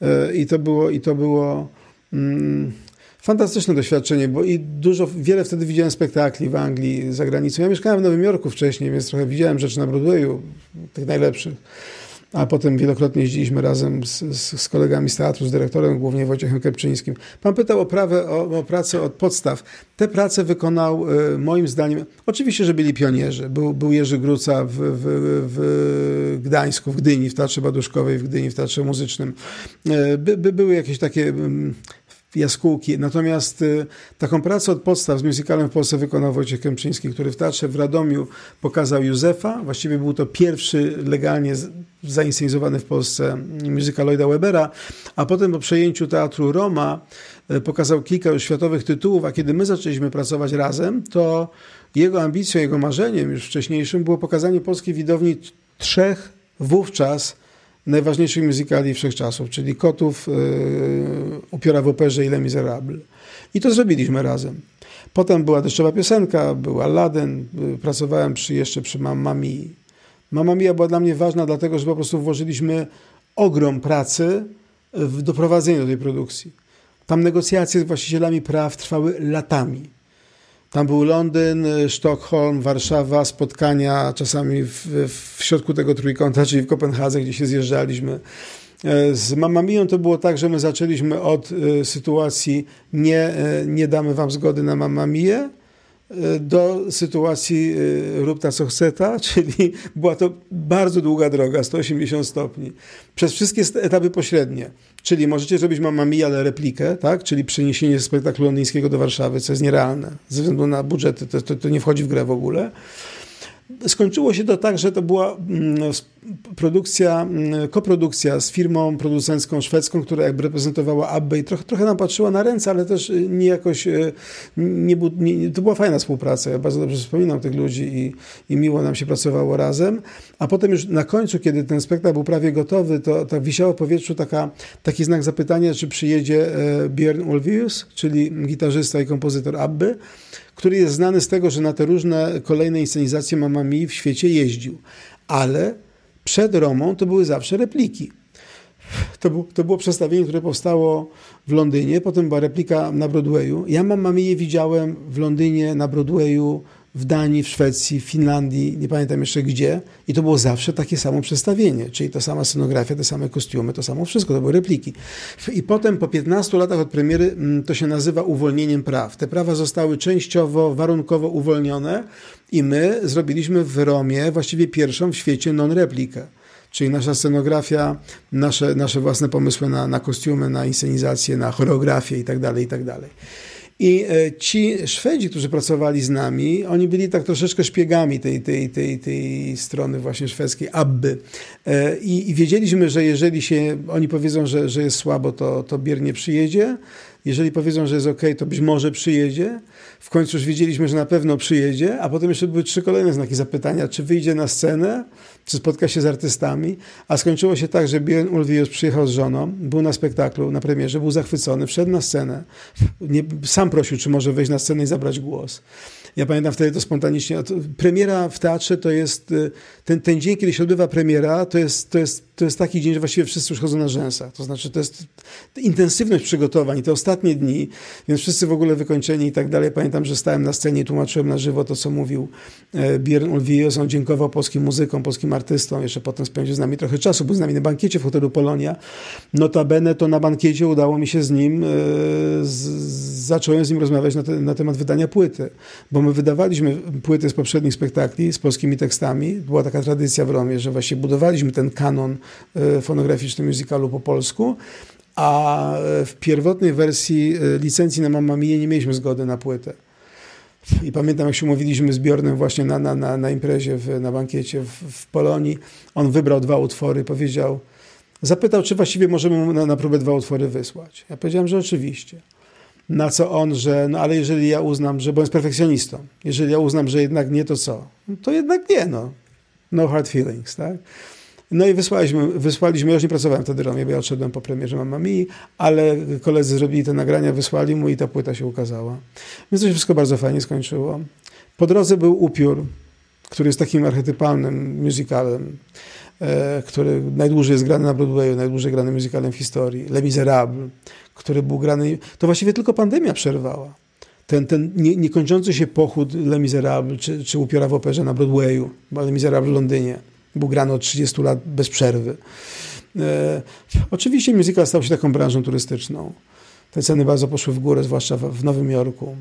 E, I to było, i to było mm, fantastyczne doświadczenie, bo i dużo, wiele wtedy widziałem spektakli w Anglii, za granicą. Ja mieszkałem w Nowym Jorku wcześniej, więc trochę widziałem rzeczy na Broadwayu, tych najlepszych a potem wielokrotnie jeździliśmy razem z, z, z, kolegami z teatru, z dyrektorem, głównie Wojciechem Kepczyńskim. Pan pytał o, prawę, o, o pracę od podstaw. Te prace wykonał y, moim zdaniem, oczywiście, że byli pionierzy. Był, był Jerzy Gruca w, w, w Gdańsku, w Gdyni, w Teatrze Baduszkowej, w Gdyni, w Teatrze Muzycznym. Y, by, by były jakieś takie y, jaskółki. Natomiast y, taką pracę od podstaw z musicalem w Polsce wykonał Wojciech Kępczyński, który w teatrze w Radomiu pokazał Józefa. Właściwie był to pierwszy legalnie zainscenizowany w Polsce musical Lloyda Webera, a potem po przejęciu teatru Roma y, pokazał kilka już światowych tytułów, a kiedy my zaczęliśmy pracować razem, to jego ambicją, jego marzeniem już wcześniejszym było pokazanie polskiej widowni trzech wówczas najważniejszych muzykali wszechczasów, czyli Kotów, yy, Upiora w operze i Les Miserables. I to zrobiliśmy razem. Potem była deszczowa piosenka, był Aladdin, yy, pracowałem przy, jeszcze przy Mamma Mia. Mamma Mia była dla mnie ważna, dlatego że po prostu włożyliśmy ogrom pracy w doprowadzenie do tej produkcji. Tam negocjacje z właścicielami praw trwały latami. Tam był Londyn, Sztokholm, Warszawa, spotkania czasami w, w środku tego trójkąta, czyli w Kopenhadze, gdzie się zjeżdżaliśmy. E, z Mamamią to było tak, że my zaczęliśmy od e, sytuacji nie, e, nie damy wam zgody na Mamamię, do sytuacji rób ta co chce ta, czyli była to bardzo długa droga, 180 stopni, przez wszystkie etapy pośrednie. Czyli możecie zrobić Mamma Mia, ale replikę, tak? czyli przeniesienie spektaklu londyńskiego do Warszawy, co jest nierealne. Ze względu na budżety to, to, to nie wchodzi w grę w ogóle. Skończyło się to tak, że to była mm, produkcja, mm, koprodukcja z firmą producencką szwedzką, która jakby reprezentowała Abbey i trochę, trochę nam patrzyła na ręce, ale też y, nie jakoś, y, nie, nie, to była fajna współpraca. Ja bardzo dobrze wspominam tych ludzi i, i miło nam się pracowało razem. A potem już na końcu, kiedy ten spektakl był prawie gotowy, to wisiało w powietrzu taka, taki znak zapytania, czy przyjedzie e, Björn Ulvaeus, czyli gitarzysta i kompozytor Abby, który jest znany z tego, że na te różne kolejne inscenizacje Mamma Mia w świecie jeździł. Ale przed Romą to były zawsze repliki. To, był, to było przedstawienie, które powstało w Londynie, potem była replika na Broadwayu. Ja Mamma Mia widziałem w Londynie na Broadwayu w Danii, w Szwecji, w Finlandii, nie pamiętam jeszcze gdzie, i to było zawsze takie samo przedstawienie, czyli ta sama scenografia, te same kostiumy, to samo wszystko, to były repliki. I potem po 15 latach od premiery mm, to się nazywa uwolnieniem praw. Te prawa zostały częściowo, warunkowo uwolnione i my zrobiliśmy w Romie właściwie pierwszą w świecie non-replikę czyli nasza scenografia, nasze, nasze własne pomysły na, na kostiumy, na inscenizację, na choreografię itd., tak itd. I e, ci Szwedzi, którzy pracowali z nami, oni byli tak troszeczkę szpiegami tej, tej, tej, tej strony właśnie szwedzkiej, Abby. E, I, I wiedzieliśmy, że jeżeli się oni powiedzą, że, że jest słabo, to, to Bier nie przyjedzie. Jeżeli powiedzą, że jest ok, to być może przyjedzie. W końcu już wiedzieliśmy, że na pewno przyjedzie, a potem jeszcze były trzy kolejne znaki zapytania, czy wyjdzie na scenę, czy spotka się z artystami, a skończyło się tak, że Björn Ulvaeus przyjechał z żoną, był na spektaklu, na premierze, był zachwycony, wszedł na scenę, nie, sam prosił, czy może wejść na scenę i zabrać głos. Ja pamiętam wtedy to spontanicznie. Premiera w teatrze to jest y, ten, ten dzień, kiedy się odbywa premiera, to jest, to, jest, to jest taki dzień, że właściwie wszyscy już chodzą na rzęsach. To znaczy, to jest intensywność przygotowań te ostatnie dni, więc wszyscy w ogóle wykończeni i tak dalej. Pamiętam, że stałem na scenie i tłumaczyłem na żywo to, co mówił e, Björn Ulvaeus. On dziękował polskim muzykom, polskim artystom. Jeszcze potem spędził z nami trochę czasu. Był z nami na bankiecie w hotelu Polonia. Notabene to na bankiecie udało mi się z nim, e, z, zacząłem z nim rozmawiać na, te, na temat wydania płyty, bo my wydawaliśmy płyty z poprzednich spektakli z polskimi tekstami. Była taka tradycja w Romie, że właśnie budowaliśmy ten kanon e, fonograficzny musicalu po polsku, a w pierwotnej wersji e, licencji na Mamma Mia nie mieliśmy zgody na płytę. I pamiętam, jak się umówiliśmy z właśnie na, na, na, na imprezie, w, na bankiecie w, w Polonii. On wybrał dwa utwory, powiedział, zapytał, czy właściwie możemy mu na, na próbę dwa utwory wysłać. Ja powiedziałem, że oczywiście. Na co on, że no ale jeżeli ja uznam, że, bo jest perfekcjonistą, jeżeli ja uznam, że jednak nie, to co? To jednak nie, no. No hard feelings, tak? No i wysłaliśmy, wysłaliśmy, ja już nie pracowałem wtedy Romie, bo ja odszedłem po premierze Mamma ale koledzy zrobili te nagrania, wysłali mu i ta płyta się ukazała. Więc to się wszystko bardzo fajnie skończyło. Po drodze był Upiór, który jest takim archetypalnym musicalem, który najdłużej jest grany na Broadwayu, najdłużej grany musicalem w historii. Les Miserables, który był grany, to właściwie tylko pandemia przerwała. Ten, ten nie, niekończący się pochód Les Miserables, czy, czy Upiora w operze na Broadwayu, Les Miserables w Londynie. Był grany od 30 lat bez przerwy. E, oczywiście musical stał się taką branżą turystyczną. Te ceny bardzo poszły w górę, zwłaszcza w, w Nowym Jorku.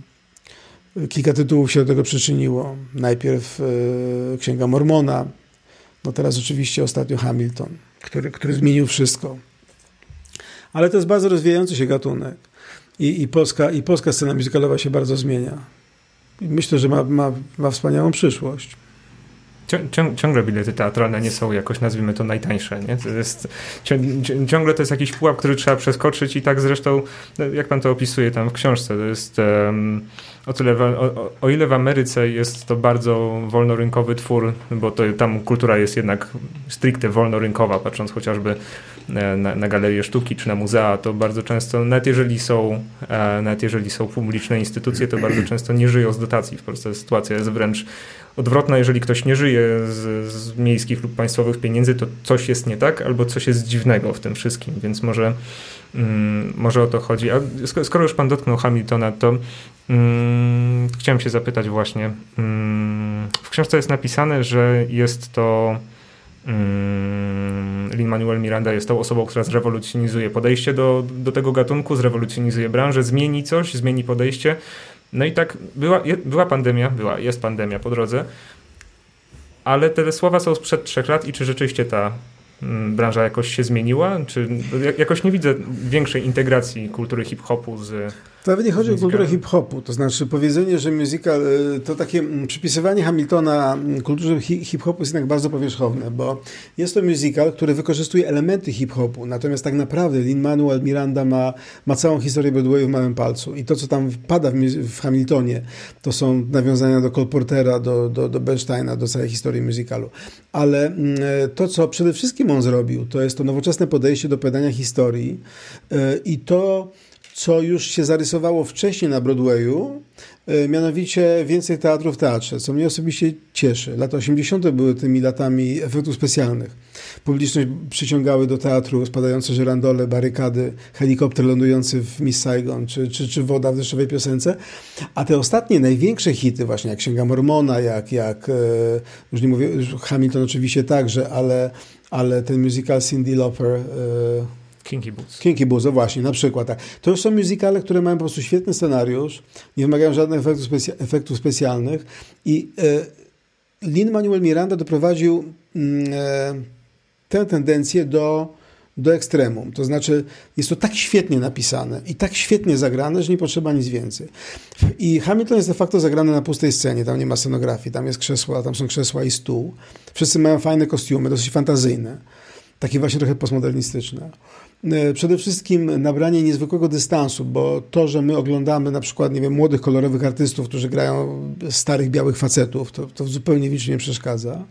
Kilka tytułów się do tego przyczyniło. Najpierw e, Księga Mormona, no teraz oczywiście ostatnio Hamilton, który, który zmienił wszystko. Ale to jest bardzo rozwijający się gatunek. I, i, polska, i polska scena muzykalowa się bardzo zmienia. I myślę, że ma, ma, ma wspaniałą przyszłość
ciągle bilety teatralne nie są jakoś, nazwijmy to, najtańsze. Nie? To jest, ciągle to jest jakiś pułap, który trzeba przeskoczyć i tak zresztą, no, jak pan to opisuje tam w książce, to jest o, tyle, o, o, ile w Ameryce jest to bardzo wolnorynkowy twór, bo to, tam kultura jest jednak stricte wolnorynkowa, patrząc chociażby e, na, na galerie sztuki czy na muzea, to bardzo często, nawet jeżeli są, e, nawet jeżeli są publiczne instytucje, to bardzo często nie żyją z dotacji. W Polsce sytuacja jest wręcz odwrotna, jeżeli ktoś nie żyje z, z, miejskich lub państwowych pieniędzy, to coś jest nie tak, albo coś jest dziwnego w tym wszystkim, więc może, mm, może o to chodzi. A skoro już pan dotknął Hamiltona, to mm, chciałem się zapytać właśnie, mm, w książce jest napisane, że jest to mm, Lin-Manuel Miranda jest tą osobą, która zrewolucjonizuje podejście do, do tego gatunku, zrewolucjonizuje branżę, zmieni coś, zmieni podejście. No i tak była, była pandemia, była, jest pandemia po drodze, ale te słowa są sprzed trzech lat i czy rzeczywiście ta mm, branża jakoś się zmieniła? Czy jakoś nie widzę większej integracji kultury hip-hopu z
nawet nie chodzi o kulturę hip-hopu, to znaczy powiedzenie, że musical, y, to takie przypisywanie Hamiltona kulturze hip-hopu jest jednak bardzo powierzchowne, bo jest to musical, który wykorzystuje elementy hip-hopu, natomiast tak naprawdę Lin-Manuel Miranda ma, ma całą historię Broadwayu w małym palcu i to, co tam pada w, w Hamiltonie, to są nawiązania do Cole Portera, do, do, do Bernsteina, do całej historii musicalu. Ale mm, to, co przede wszystkim on zrobił, to jest to nowoczesne podejście do opowiadania historii y, i to co już się zarysowało wcześniej na Broadwayu, e, mianowicie więcej teatru w teatrze, co mnie osobiście cieszy. Lata 80. były tymi latami efektów specjalnych. Publiczność przyciągały do teatru spadające żerandole, barykady, helikopter lądujący w Miss Saigon, czy, czy, czy woda w deszczowej piosence. A te ostatnie, największe hity, właśnie jak Księga Mormona, jak, jak e, już nie mówię, Hamilton oczywiście także, ale, ale ten musical Cindy Lauper,
Kinky Boots.
Kinky Boots, no właśnie, na przykład. Tak. To już są muzykale, które mają po prostu świetny scenariusz, nie wymagają żadnych efektów, specja efektów specjalnych i e, Lin-Manuel Miranda doprowadził mm, e, tę tendencję do, do ekstremum. To znaczy, jest to tak świetnie napisane i tak świetnie zagrane, że nie potrzeba nic więcej. I Hamilton jest de facto zagrany na pustej scenie, tam nie ma scenografii, tam jest krzesła, tam są krzesła i stół. Wszyscy mają fajne kostiumy, dosyć fantazyjne, takie właśnie trochę postmodernistyczne. E, przede wszystkim nabranie niezwykłego dystansu, bo to, że my oglądamy na przykład, nie wiem, młodych, kolorowych artystów, którzy grają starych, białych facetów, to, to zupełnie nic nie przeszkadza.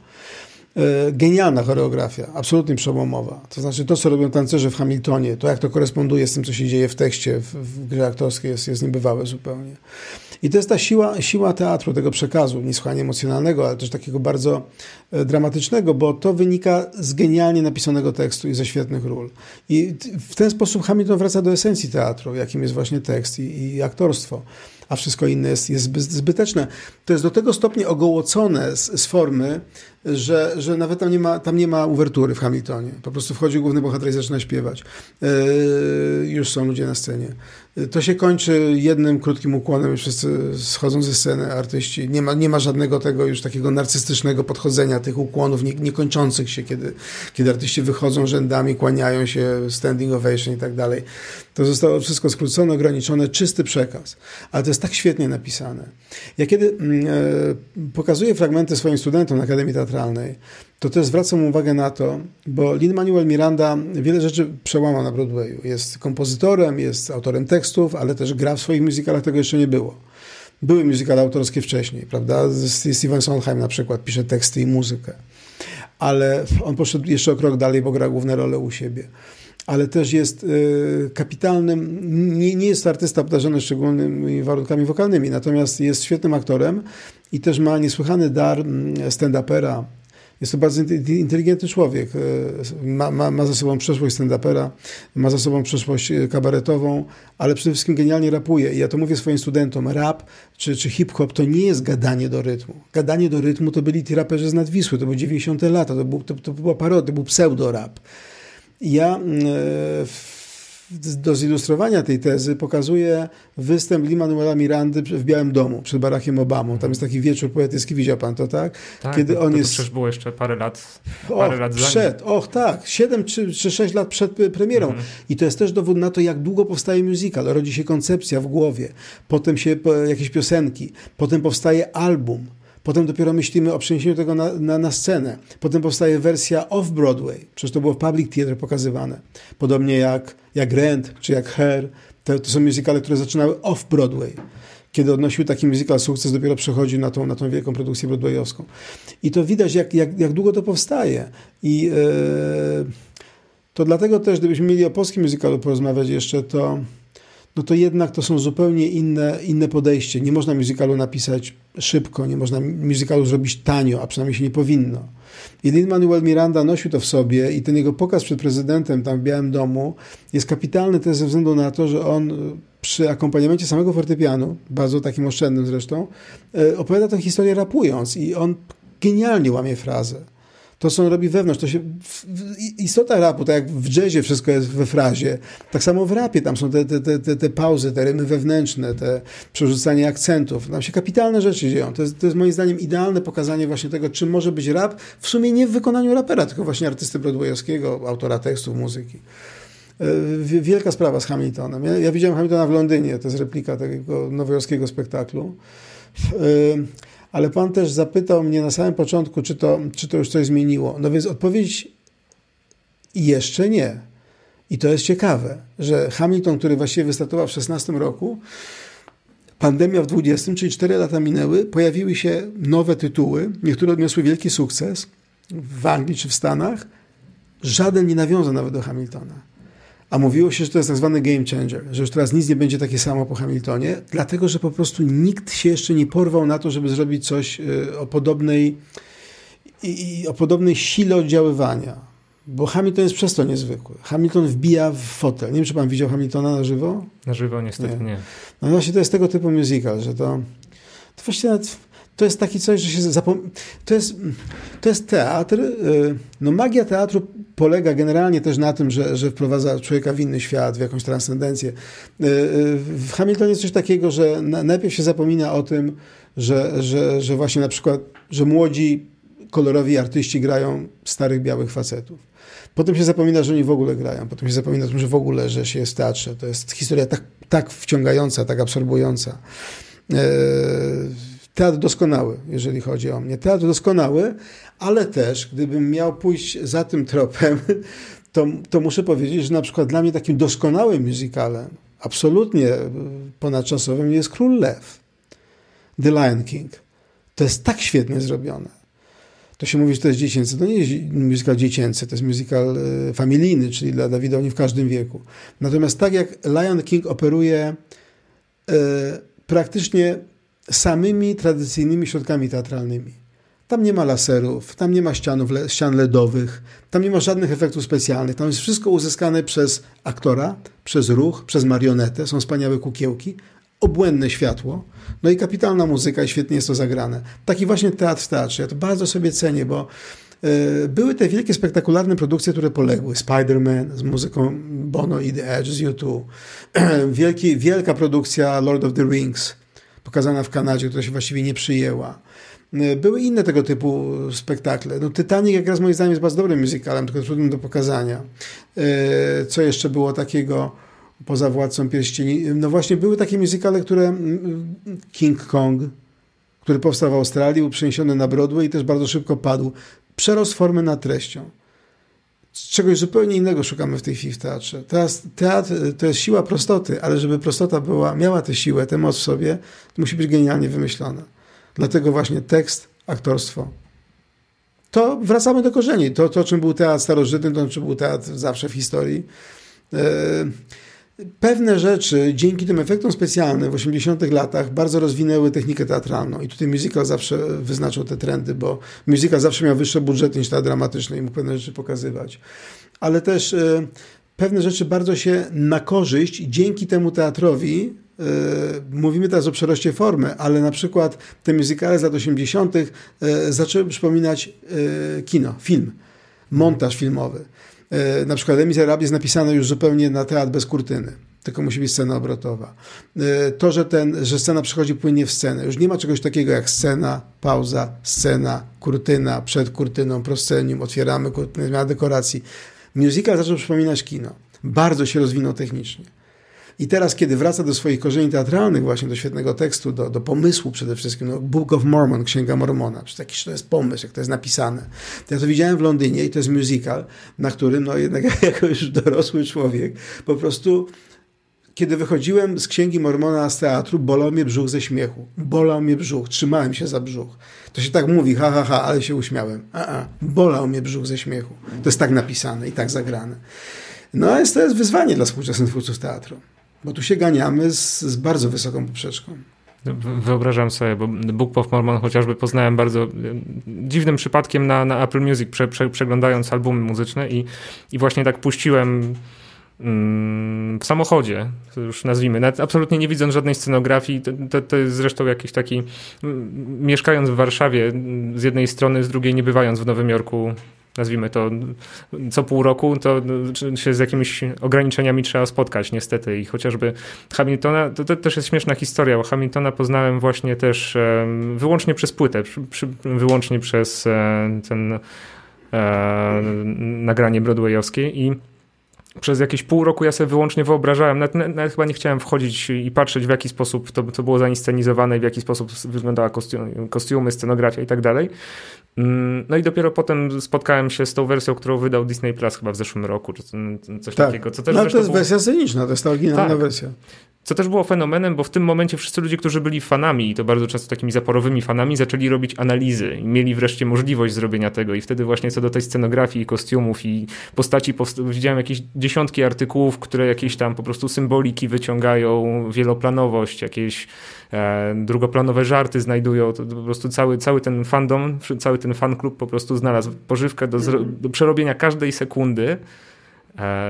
E, genialna choreografia, absolutnie przełomowa. To znaczy to, co robią tancerze w Hamiltonie, to jak to koresponduje z tym, co się dzieje w tekście, w, w grze aktorskiej, jest, jest niebywałe zupełnie. I to jest ta siła, siła teatru, tego przekazu, niesłychanie emocjonalnego, ale też takiego bardzo dramatycznego, bo to wynika z genialnie napisanego tekstu i ze świetnych ról. I w ten sposób Hamilton wraca do esencji teatru, jakim jest właśnie tekst i, i aktorstwo a wszystko inne jest, jest zbyteczne. To jest do tego stopnia ogołocone z, z formy, że, że nawet tam nie, ma, tam nie ma uwertury w Hamiltonie. Po prostu wchodzi główny bohater i zaczyna śpiewać. Yy, już są ludzie na scenie. To się kończy jednym krótkim ukłonem i wszyscy schodzą ze sceny, artyści. Nie ma, nie ma żadnego tego już takiego narcystycznego podchodzenia tych ukłonów nie, niekończących się, kiedy, kiedy artyści wychodzą rzędami, kłaniają się, standing ovation i tak dalej. To zostało wszystko skrócone, ograniczone, czysty przekaz. Ale to jest tak świetnie napisane. Ja kiedy mm, e, pokazuję fragmenty swoim studentom na Akademii Teatralnej, to też zwracam uwagę na to, bo Lin-Manuel Miranda wiele rzeczy przełamał na Broadwayu. Jest kompozytorem, jest autorem tekstów, ale też gra w swoich musicalach, tego jeszcze nie było. Były musicale autorskie wcześniej, prawda? Steven Sondheim na przykład pisze teksty i muzykę. Ale on poszedł jeszcze o krok dalej, bo gra główne role u siebie ale też jest y, kapitalnym, nie, nie jest to artysta obdarzony szczególnymi warunkami wokalnymi, natomiast jest świetnym aktorem i też ma niesłychany dar mm, stand-upera, jest to bardzo inteligentny człowiek. E, ma, ma, ma za sobą przeszłość stand-upera, ma za sobą przeszłość e, kabaretową, ale przede wszystkim genialnie rapuje. I ja to mówię swoim studentom. Rap czy, czy hip-hop to nie jest gadanie do rytmu. Gadanie do rytmu to byli ci raperzy z Nadwisły, to były 90. lata, to, był, to, to była parodia, to był pseudo-rap. Ja mm, e, do zilustrowania tej tezy pokazuje występ Lin-Manuela Mirandy w Białym Domu przed Barackiem Obamą. Tam jest taki wieczór poetycki, widział pan to, tak?
Tak, Kiedy on to, to jest... przecież było jeszcze parę lat, parę
och,
lat
przed, Och tak, 7 czy, czy 6 lat przed premierą. Mhm. I to jest też dowód na to, jak długo powstaje musical. Rodzi się koncepcja w głowie, potem się jakieś piosenki, potem powstaje album. Potem dopiero myślimy o przeniesieniu tego na, na, na scenę. Potem powstaje wersja off-Broadway. Przecież to było w Public Theatre pokazywane. Podobnie jak, jak Rent czy jak Hair. To, to są musicale, które zaczynały off-Broadway. Kiedy odnosił taki musical sukces, dopiero przechodzi na tą, na tą wielką produkcję broadwayowską. I to widać, jak, jak, jak długo to powstaje. I yy, to dlatego też, gdybyśmy mieli o polskim musicalu porozmawiać jeszcze, to no to jednak to są zupełnie inne, inne podejście. Nie można musicalu napisać szybko, nie można musicalu zrobić tanio, a przynajmniej się nie powinno. I Lin-Manuel Miranda nosił to w sobie i ten jego pokaz przed prezydentem tam w Białym Domu jest kapitalny też ze względu na to, że on przy akompaniamencie samego fortepianu, bardzo takim oszczędnym zresztą, e, opowiada tę historię rapując i on genialnie łamie frazę to, co on robi wewnątrz, to się, istota rapu, tak jak w jazzie wszystko jest we frazie, tak samo w rapie tam są te, te, te, te pauzy, te rymy wewnętrzne, te przerzucanie akcentów, tam się kapitalne rzeczy dzieją. To jest, to jest moim zdaniem idealne pokazanie właśnie tego, czym może być rap, w sumie nie w wykonaniu rapera, tylko właśnie artysty broadwayowskiego, autora tekstów, muzyki. E, wielka sprawa z Hamiltonem. Ja, ja widziałem Hamiltona w Londynie, to jest replika tego nowojorskiego spektaklu. Ale Pan też zapytał mnie na samym początku, czy to, czy to już coś zmieniło. No więc odpowiedź jeszcze nie. I to jest ciekawe, że Hamilton, który właściwie wystartował w 16 roku, pandemia w 20, czyli 4 lata minęły, pojawiły się nowe tytuły, niektóre odniosły wielki sukces w Anglii czy w Stanach. Żaden nie nawiązał nawet do Hamiltona. A mówiło się, że to jest tak zwany game changer, że już teraz nic nie będzie takie samo po Hamiltonie, dlatego że po prostu nikt się jeszcze nie porwał na to, żeby zrobić coś y, o podobnej, i, o podobnej sile oddziaływania. Bo Hamilton jest przez to niezwykły. Hamilton wbija w fotel. Nie wiem, czy pan widział Hamiltona na żywo?
Na żywo niestety nie. nie.
No właśnie to jest tego typu musical, że to, to właściwie nawet to jest taki coś, że się zapom... to, jest, to jest teatr. Y, no magia teatru polega generalnie też na tym, że, że wprowadza człowieka w inny świat, w jakąś transcendencję. Y, y, w Hamiltonie jest coś takiego, że najpierw się zapomina o tym, że, że, że właśnie na przykład, że młodzi kolorowi artyści grają starych białych facetów. Potem się zapomina, że oni w ogóle grają. Potem się zapomina o tym, że w ogóle, że się jest w teatrze. To jest historia tak, tak wciągająca, tak absorbująca teatr doskonały, jeżeli chodzi o mnie. Teatr doskonały, ale też, gdybym miał pójść za tym tropem, to, to muszę powiedzieć, że na przykład dla mnie takim doskonałym musicalem, absolutnie ponadczasowym jest Król Lew, The Lion King. To jest tak świetnie zrobione. To się mówi, że to jest dziecięcy. To nie jest musical dziecięcy, to jest musical e, familijny, czyli dla Dawidowni w każdym wieku. Natomiast tak jak Lion King operuje e, praktycznie samymi tradycyjnymi środkami teatralnymi. Tam nie ma laserów, tam nie ma ścianów, ścian LEDowych, tam nie ma żadnych efektów specjalnych. Tam jest wszystko uzyskane przez aktora, przez ruch, przez marionetę. Są wspaniałe kukiełki, obłędne światło, no i kapitalna muzyka i świetnie jest to zagrane. Taki właśnie teatr w teatrze. Ja to bardzo sobie cenię, bo yy, były te wielkie, spektakularne produkcje, które poległy. Spider-Man z muzyką Bono i The Edge z U2. Wielki, wielka produkcja Lord of the Rings pokazana w Kanadzie, która się właściwie nie przyjęła. E, były inne tego typu spektakle. No, Titanic jak raz moim zdaniem jest bardzo dobrym musicalem, tylko trudnym do pokazania. E, co jeszcze było takiego poza Władcą Pierścieni? No właśnie były takie musicale, które King Kong, który powstał w Australii, był przeniesiony na Broadway i też bardzo szybko padł. Przerost formy nad treścią czegoś zupełnie innego szukamy w tej chwili w teatrze. Teraz teatr to jest siła prostoty, ale żeby prostota była, miała tę siłę, tę moc w sobie, to musi być genialnie wymyślona. Dlatego właśnie tekst, aktorstwo. To wracamy do korzeni. To, to czym był teatr starożytny, to czym był teatr zawsze w historii. Yy, pewne rzeczy dzięki tym efektom specjalnym w 80 latach bardzo rozwinęły technikę teatralną i tutaj musical zawsze wyznaczył te trendy, bo musical zawsze miał wyższe budżety niż teatr dramatyczny i mógł pewne rzeczy pokazywać. Ale też y, pewne rzeczy bardzo się na korzyść dzięki temu teatrowi y, mówimy teraz o przeroście formy, ale na przykład te musicale z lat 80. Y, zaczęły przypominać kino, film, montaż filmowy. E, na przykład Les Miserables jest napisane już zupełnie na teatr bez kurtyny tylko musi być scena obrotowa. E, to, że, ten, że scena przychodzi płynnie w scenę. Już nie ma czegoś takiego jak scena, pauza, scena, kurtyna, przed kurtyną, proscenium, otwieramy kurtynę, zmiana dekoracji. Musical zaczął przypominać kino. Bardzo się rozwinął technicznie. I teraz, kiedy wraca do swoich korzeni teatralnych, właśnie do świetnego tekstu, do, do pomysłu przede wszystkim, no, Book of Mormon, Księga Mormona, czy taki to jest pomysł, jak to jest napisane. To ja to widziałem w Londynie i to jest musical, na którym, no jednak jako już dorosły człowiek, po prostu kiedy wychodziłem z Księgi Mormona z teatru, bolał mnie brzuch ze śmiechu. Bolał mnie brzuch, trzymałem się za brzuch. To się tak mówi, ha, ha, ha, ale się uśmiałem. A, a, bolał mnie brzuch ze śmiechu. To jest tak napisane i tak zagrane. No, jest, to jest wyzwanie dla współczesnych twórców teatru. Bo tu się ganiamy z, z bardzo wysoką poprzeczką.
Wyobrażam sobie, bo Book of Mormon chociażby poznałem bardzo e, dziwnym przypadkiem na, na Apple Music, prze, prze, przeglądając albumy muzyczne i, i właśnie tak puściłem mm, w samochodzie, już nazwijmy, nawet absolutnie nie widząc żadnej scenografii. To, to, to, jest zresztą jakiś taki, mieszkając w Warszawie z jednej strony, z drugiej nie bywając w Nowym Jorku nazwijmy to, co pół roku, to się z jakimiś ograniczeniami trzeba spotkać niestety. I chociażby Hamiltona, to, to też jest śmieszna historia, bo Hamiltona poznałem właśnie też wyłącznie przez płytę, wyłącznie przez e, ten e, nagranie broadwayowskie i przez jakieś pół roku ja sobie wyłącznie wyobrażałem, nawet, nawet, chyba nie chciałem wchodzić i patrzeć w jaki sposób to, to było zainscenizowane i w jaki sposób wyglądała kostium, kostiumy, scenografia i tak dalej. Mm, no i dopiero potem spotkałem się z tą wersją, którą wydał Disney Plus chyba w zeszłym roku, czy coś tak. takiego.
Co też no, to jest był... wersja sceniczna, to jest ta oryginalna tak. wersja.
Co też było fenomenem, bo w tym momencie wszyscy ludzie, którzy byli fanami, i to bardzo często takimi zaporowymi fanami, zaczęli robić analizy i mieli wreszcie możliwość zrobienia tego. I wtedy właśnie co do tej scenografii, kostiumów i postaci, widziałem jakieś dziesiątki artykułów, które jakieś tam po prostu symboliki wyciągają, wieloplanowość, jakieś e, drugoplanowe żarty znajdują. To, po prostu cały, cały ten fandom, cały ten fan klub po prostu znalazł pożywkę do, do przerobienia każdej sekundy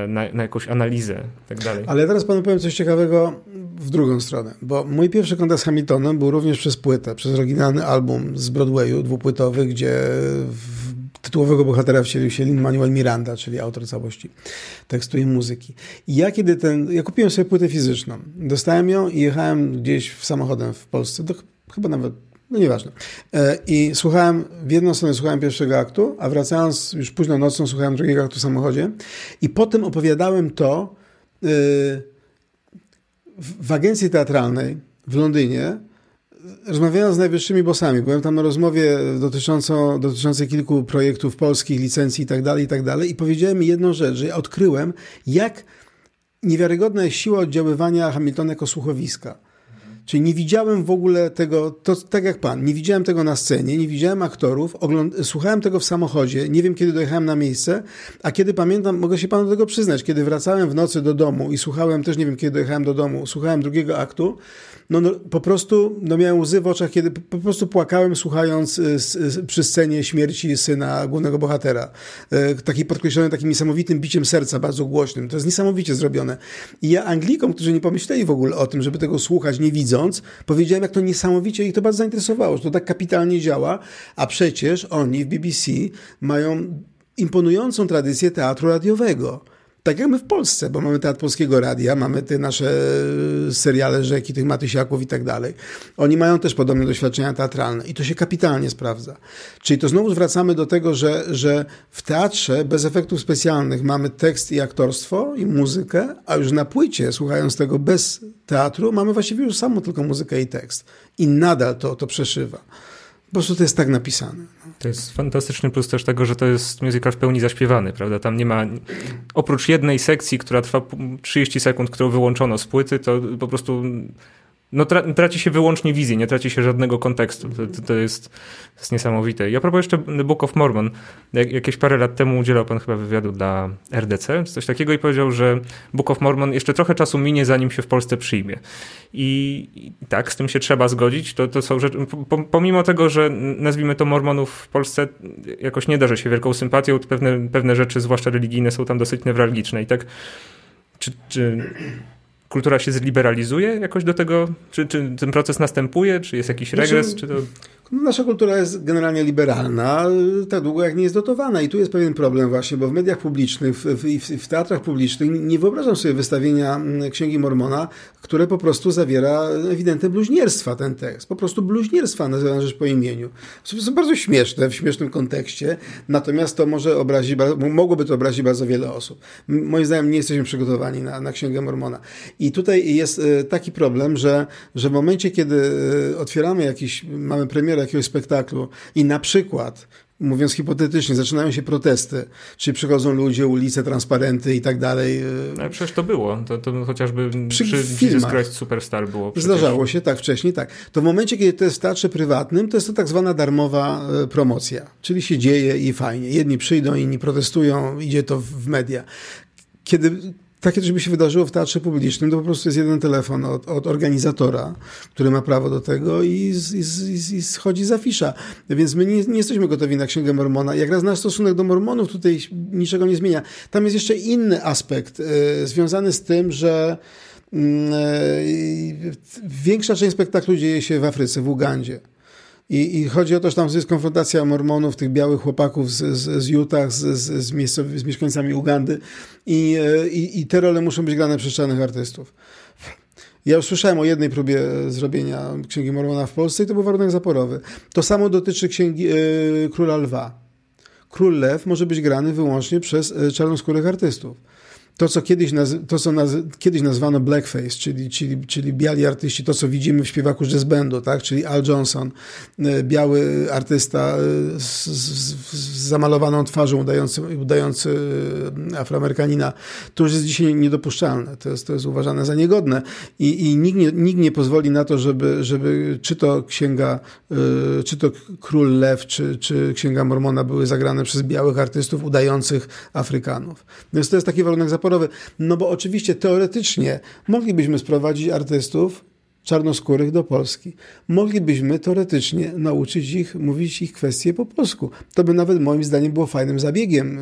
na, na, jakąś analizę i tak dalej.
Ale teraz panu powiem coś ciekawego w drugą stronę, bo mój pierwszy kontakt z Hamiltonem był również przez płytę, przez oryginalny album z Broadwayu, dwupłytowy, gdzie tytułowego bohatera wcielił się Lin-Manuel Miranda, czyli autor całości tekstu i muzyki. I ja kiedy ten, ja kupiłem sobie płytę fizyczną, dostałem ją i jechałem gdzieś w samochodem w Polsce, to chyba nawet no nieważne. E, I słuchałem, w jedną stronę słuchałem pierwszego aktu, a wracając już późno nocą słuchałem drugiego aktu w samochodzie i potem opowiadałem to e, w agencji teatralnej w Londynie, rozmawiając z najwyższymi bossami. Byłem tam na rozmowie dotyczącą, dotyczącej kilku projektów polskich, licencji i tak dalej, i tak i powiedziałem mi jedną rzecz, że ja odkryłem, jak niewiarygodna jest siła oddziaływania Hamiltona jako słuchowiska Czyli nie widziałem w ogóle tego, to, tak jak pan, nie widziałem tego na scenie, nie widziałem aktorów, ogląd- słuchałem tego w samochodzie, nie wiem kiedy dojechałem na miejsce, a kiedy pamiętam, mogę się panu do tego przyznać, kiedy wracałem w nocy do domu i słuchałem, też nie wiem kiedy dojechałem do domu, słuchałem drugiego aktu, no, no, po prostu no, miałem łzy w oczach, kiedy po, prostu płakałem słuchając y, y, przy scenie śmierci syna głównego bohatera. Y, taki podkreślony takim niesamowitym biciem serca, bardzo głośnym. To jest niesamowicie zrobione. I ja Anglikom, którzy nie pomyśleli w ogóle o tym, żeby tego słuchać nie widząc, powiedziałem, jak to niesamowicie ich to bardzo zainteresowało, że to tak kapitalnie działa, a przecież oni w BBC mają imponującą tradycję teatru radiowego. Tak jak my w Polsce, bo mamy Teatr Polskiego Radia, mamy te nasze e, seriale Rzeki, tych Matysiaków i tak dalej. Oni mają też podobne doświadczenia teatralne i to się kapitalnie sprawdza. Czyli to znowu wracamy do tego, że, że w teatrze bez efektów specjalnych mamy tekst i aktorstwo i muzykę, a już na płycie, słuchając tego bez teatru, mamy właściwie już samo tylko muzykę i tekst. I nadal to, to przeszywa. Po prostu to jest tak napisane.
To jest fantastyczny plus też tego, że to jest muzyka w pełni zaśpiewany, prawda? Tam nie ma, oprócz jednej sekcji, która trwa 30 sekund, którą wyłączono z płyty, to po prostu no, tra traci się wyłącznie wizję, nie traci się żadnego kontekstu. To, to, jest, to jest niesamowite. I a propos jeszcze The Book of Mormon. Jak, jakieś parę lat temu udzielał pan chyba wywiadu dla RDC, coś takiego i powiedział, że Book of Mormon jeszcze trochę czasu minie, zanim się w Polsce przyjmie. I, i tak, z tym się trzeba zgodzić. To, to są rzeczy, pomimo tego, że nazwijmy to Mormonów w Polsce jakoś nie darzy się wielką sympatią, pewne, pewne rzeczy, zwłaszcza religijne, są tam dosyć newralgiczne. I tak, czy, czy kultura się zliberalizuje jakoś do tego? Czy, czy ten proces następuje? Czy jest jakiś znaczy, regres? Czy to...
Nasza kultura jest generalnie liberalna, tak długo jak nie jest dotowana. I tu jest pewien problem właśnie, bo w mediach publicznych, w, w, w teatrach publicznych nie wyobrażam sobie wystawienia mm, Księgi Mormona, które po prostu zawiera ewidentne bluźnierstwa ten tekst. Po prostu bluźnierstwa nazywane rzecz po imieniu. Są bardzo śmieszne w śmiesznym kontekście, natomiast to może obrazić, mogłoby to obrazić bardzo wiele osób. Moim zdaniem nie jesteśmy przygotowani na, na Księgę Mormona. I tutaj jest e, taki problem, że, że w momencie, kiedy e, otwieramy jakiś, mamy premierę jakiegoś spektaklu i na przykład mówiąc hipotetycznie, zaczynają się protesty, czy przychodzą ludzie, ulice, transparenty i tak dalej.
Ale przecież to było. To, to chociażby przy, przy Jesus Christ Superstar było.
Przecież. Zdarzało się, tak, wcześniej tak. To w momencie, kiedy to jest w teatrze prywatnym, to jest to tak zwana darmowa e, promocja. Czyli się dzieje i fajnie. Jedni przyjdą, inni protestują, idzie to w media. Kiedy takie coś by się wydarzyło w teatrze publicznym, to po prostu jest jeden telefon od, od organizatora, który ma prawo do tego i, i, i, i schodzi za fisza. Więc my nie, nie, jesteśmy gotowi na Księgę Mormona. Jak raz nasz stosunek do Mormonów tutaj niczego nie zmienia. Tam jest jeszcze inny aspekt y, związany z tym, że y, większa część spektaklu dzieje się w Afryce, w Ugandzie. I, I, chodzi o to, że tam jest konfrontacja mormonów, tych białych chłopaków z, z, z Utah, z, z, z, z mieszkańcami Ugandy I, e, i, i te role muszą być grane przez czarnych artystów. Ja już słyszałem o jednej próbie zrobienia Księgi Mormona w Polsce i to był warunek zaporowy. To samo dotyczy Księgi e, Króla Lwa. Król Lew może być grany wyłącznie przez e, czarnoskórych artystów. To, co kiedyś, naz to, co naz kiedyś nazwano blackface, czyli, czyli, czyli biali artyści, to, co widzimy w śpiewaku jazz bandu, tak? czyli Al Johnson, e, biały artysta e, z, z, z zamalowaną twarzą, udający, udający e, Afroamerykanina, to już jest dzisiaj niedopuszczalne. To jest, to jest uważane za niegodne i, i nikt, nie, nikt nie pozwoli na to, żeby, żeby czy to księga, czy to Król Lew, czy, czy Księga Mormona były zagrane przez białych artystów udających Afrykanów. Więc to jest taki warunek zaporowy no bo oczywiście teoretycznie moglibyśmy sprowadzić artystów czarnoskórych do Polski. Moglibyśmy teoretycznie nauczyć ich mówić ich kwestie po polsku. To by nawet moim zdaniem było fajnym zabiegiem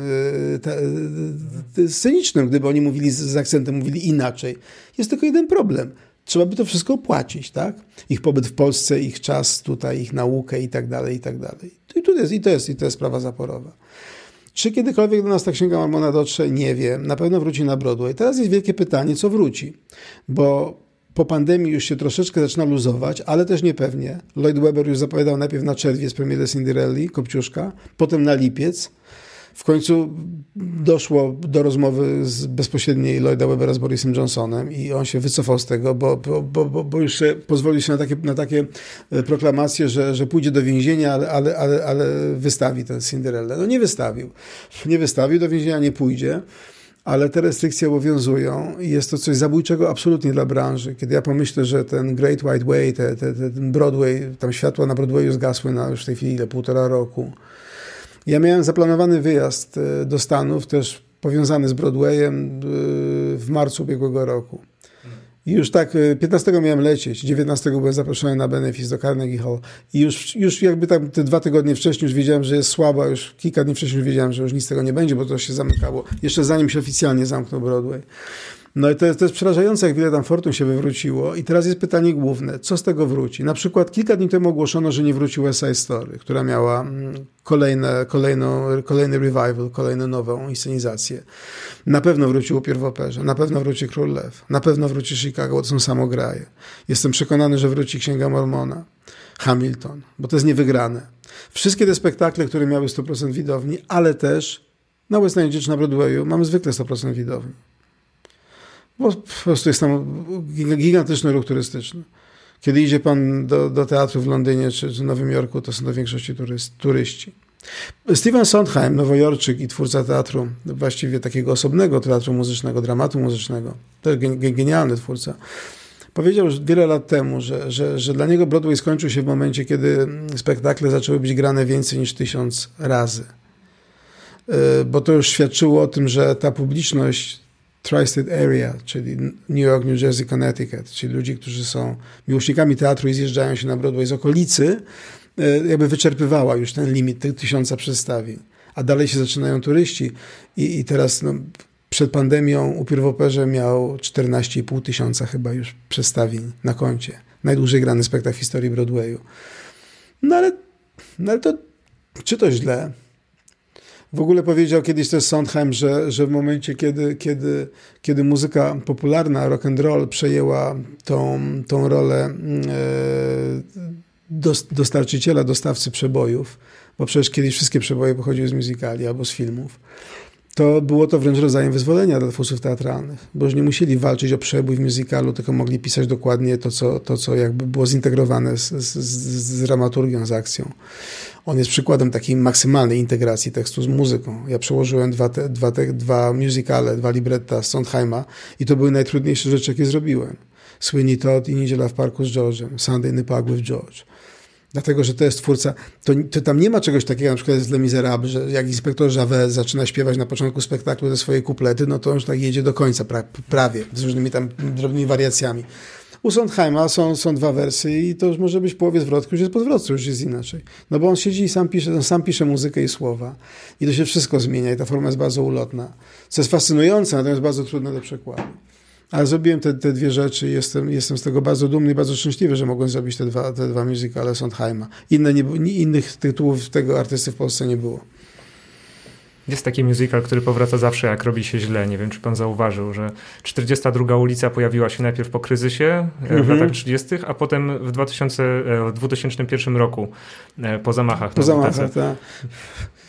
yy, scenicznym, gdyby oni mówili z, z akcentem, mówili inaczej. Jest tylko jeden problem. Trzeba by to wszystko opłacić, tak? Ich pobyt w Polsce, ich czas tutaj, ich naukę i tak dalej, i tak dalej. I, tu jest, i, to jest, i to jest sprawa zaporowa. Czy kiedykolwiek do nas ta księga Mormona dotrze? Nie wiem. Na pewno wróci na Broadway. Teraz jest wielkie pytanie, co wróci. Bo po pandemii już się troszeczkę zaczyna luzować, ale też niepewnie. Lloyd Webber już zapowiadał najpierw na czerwiec premierę Cinderelli, Kopciuszka, potem na lipiec. W końcu doszło do rozmowy z bezpośredniej Lloyda Webbera z Borisem Johnsonem i on się wycofał z tego, bo, bo, bo, bo już pozwolił się na takie, na takie e, proklamacje, że, że pójdzie do więzienia, ale, ale, ale, ale wystawi ten Cinderella. No nie wystawił. Nie wystawił, do więzienia nie pójdzie ale te restrykcje obowiązują i jest to coś zabójczego absolutnie dla branży. Kiedy ja pomyślę, że ten Great White Way, te, te, ten Broadway, tam światła na Broadwayu zgasły na już w tej chwili ile, półtora roku, ja miałem zaplanowany wyjazd e, do Stanów, też powiązany z Broadwayem e, w marcu ubiegłego roku. I już tak, 15 e, miałem lecieć, 19 byłem zaproszony na benefis do Carnegie Hall i już, już jakby tam te dwa tygodnie wcześniej już wiedziałem, że jest słaba, już kilka dni wcześniej już wiedziałem, że już nic z tego nie będzie, bo to się zamykało, jeszcze zanim się oficjalnie zamknął Broadway. No i to jest, to jest przerażające, jak wiele tam fortun się wywróciło. I teraz jest pytanie główne, co z tego wróci? Na przykład kilka dni temu ogłoszono, że nie wróci West Side Story, która miała mm, kolejne, kolejną, kolejny revival, kolejną nową inscenizację. Na pewno wróci Upiór w operze, na pewno wróci Król Lew, na pewno wróci Chicago, bo to są samograje. Jestem przekonany, że wróci Księga Mormona, Hamilton, bo to jest niewygrane. Wszystkie te spektakle, które miały 100% widowni, ale też na West End czy na Broadwayu mamy zwykle 100% widowni. Bo po prostu jest tam gigantyczny ruch turystyczny. Kiedy idzie pan do, do teatru w Londynie czy, w Nowym Jorku, to są w większości turyst, turyści. Steven Sondheim, nowojorczyk i twórca teatru, właściwie takiego osobnego teatru muzycznego, dramatu muzycznego, też genialny twórca, powiedział już wiele lat temu, że, że, że dla niego Broadway skończył się w momencie, kiedy spektakle zaczęły być grane więcej niż tysiąc razy. E, bo to już świadczyło o tym, że ta publiczność Tri-State Area, czyli New York, New Jersey, Connecticut, czyli ludzi, którzy są miłośnikami teatru i zjeżdżają się na Broadway z okolicy, e, jakby wyczerpywała już ten limit tych tysiąca przedstawień. A dalej się zaczynają turyści i, i teraz no, przed pandemią upiór w operze miał 14,5 tysiąca chyba już przedstawień na koncie. Najdłużej grany spektakl w historii Broadwayu. No ale, no ale to czy to źle? W ogóle powiedział kiedyś też Sondheim, że, że w momencie, kiedy, kiedy, kiedy muzyka popularna, rock and roll przejęła tą, tą rolę e, dostarczyciela, dostawcy przebojów, bo przecież kiedyś wszystkie przeboje pochodziły z muzykali albo z filmów, to było to wręcz rodzajem wyzwolenia dla twórców teatralnych, bo już nie musieli walczyć o przebój w musicalu, tylko mogli pisać dokładnie to, co, to, co jakby było zintegrowane z, z, z dramaturgią, z akcją. On jest przykładem takiej maksymalnej integracji tekstu z muzyką. Ja przełożyłem dwa, te, dwa, te, dwa musicale, dwa libretta z Sondheima i to były najtrudniejsze rzeczy, jakie zrobiłem. Sweeney Todd i Niedziela w parku z George'em, Sunday in the Park with George. Dlatego, że to jest twórca, to, to tam nie ma czegoś takiego, na przykład jest Les Miserables, że jak inspektor Javert zaczyna śpiewać na początku spektaklu te swoje kuplety, no to już tak jedzie do końca, pra, prawie, z różnymi tam drobnymi wariacjami. U Sondheima są, są dwa wersy i to już może być połowie zwrotki, już jest podwrotce, już jest inaczej. No bo on siedzi i sam pisze, on sam pisze muzykę i słowa. I to się wszystko zmienia i ta forma jest bardzo ulotna. Co jest fascynujące, natomiast bardzo trudne do przekładu. Ale zrobiłem te, te dwie rzeczy i jestem, jestem z tego bardzo dumny i bardzo szczęśliwy, że mogłem zrobić te dwa, te dwa musicale Sondheima. Inne nie, innych tytułów tego artysty w Polsce nie było.
Jest taki musical, który powraca zawsze, jak robi się źle. Nie wiem, czy pan zauważył, że 42 ulica pojawiła się najpierw po kryzysie mm -hmm. w latach 30., a potem w, 2000, e, w 2001 roku e, po zamachach.
Po zamachach, tak.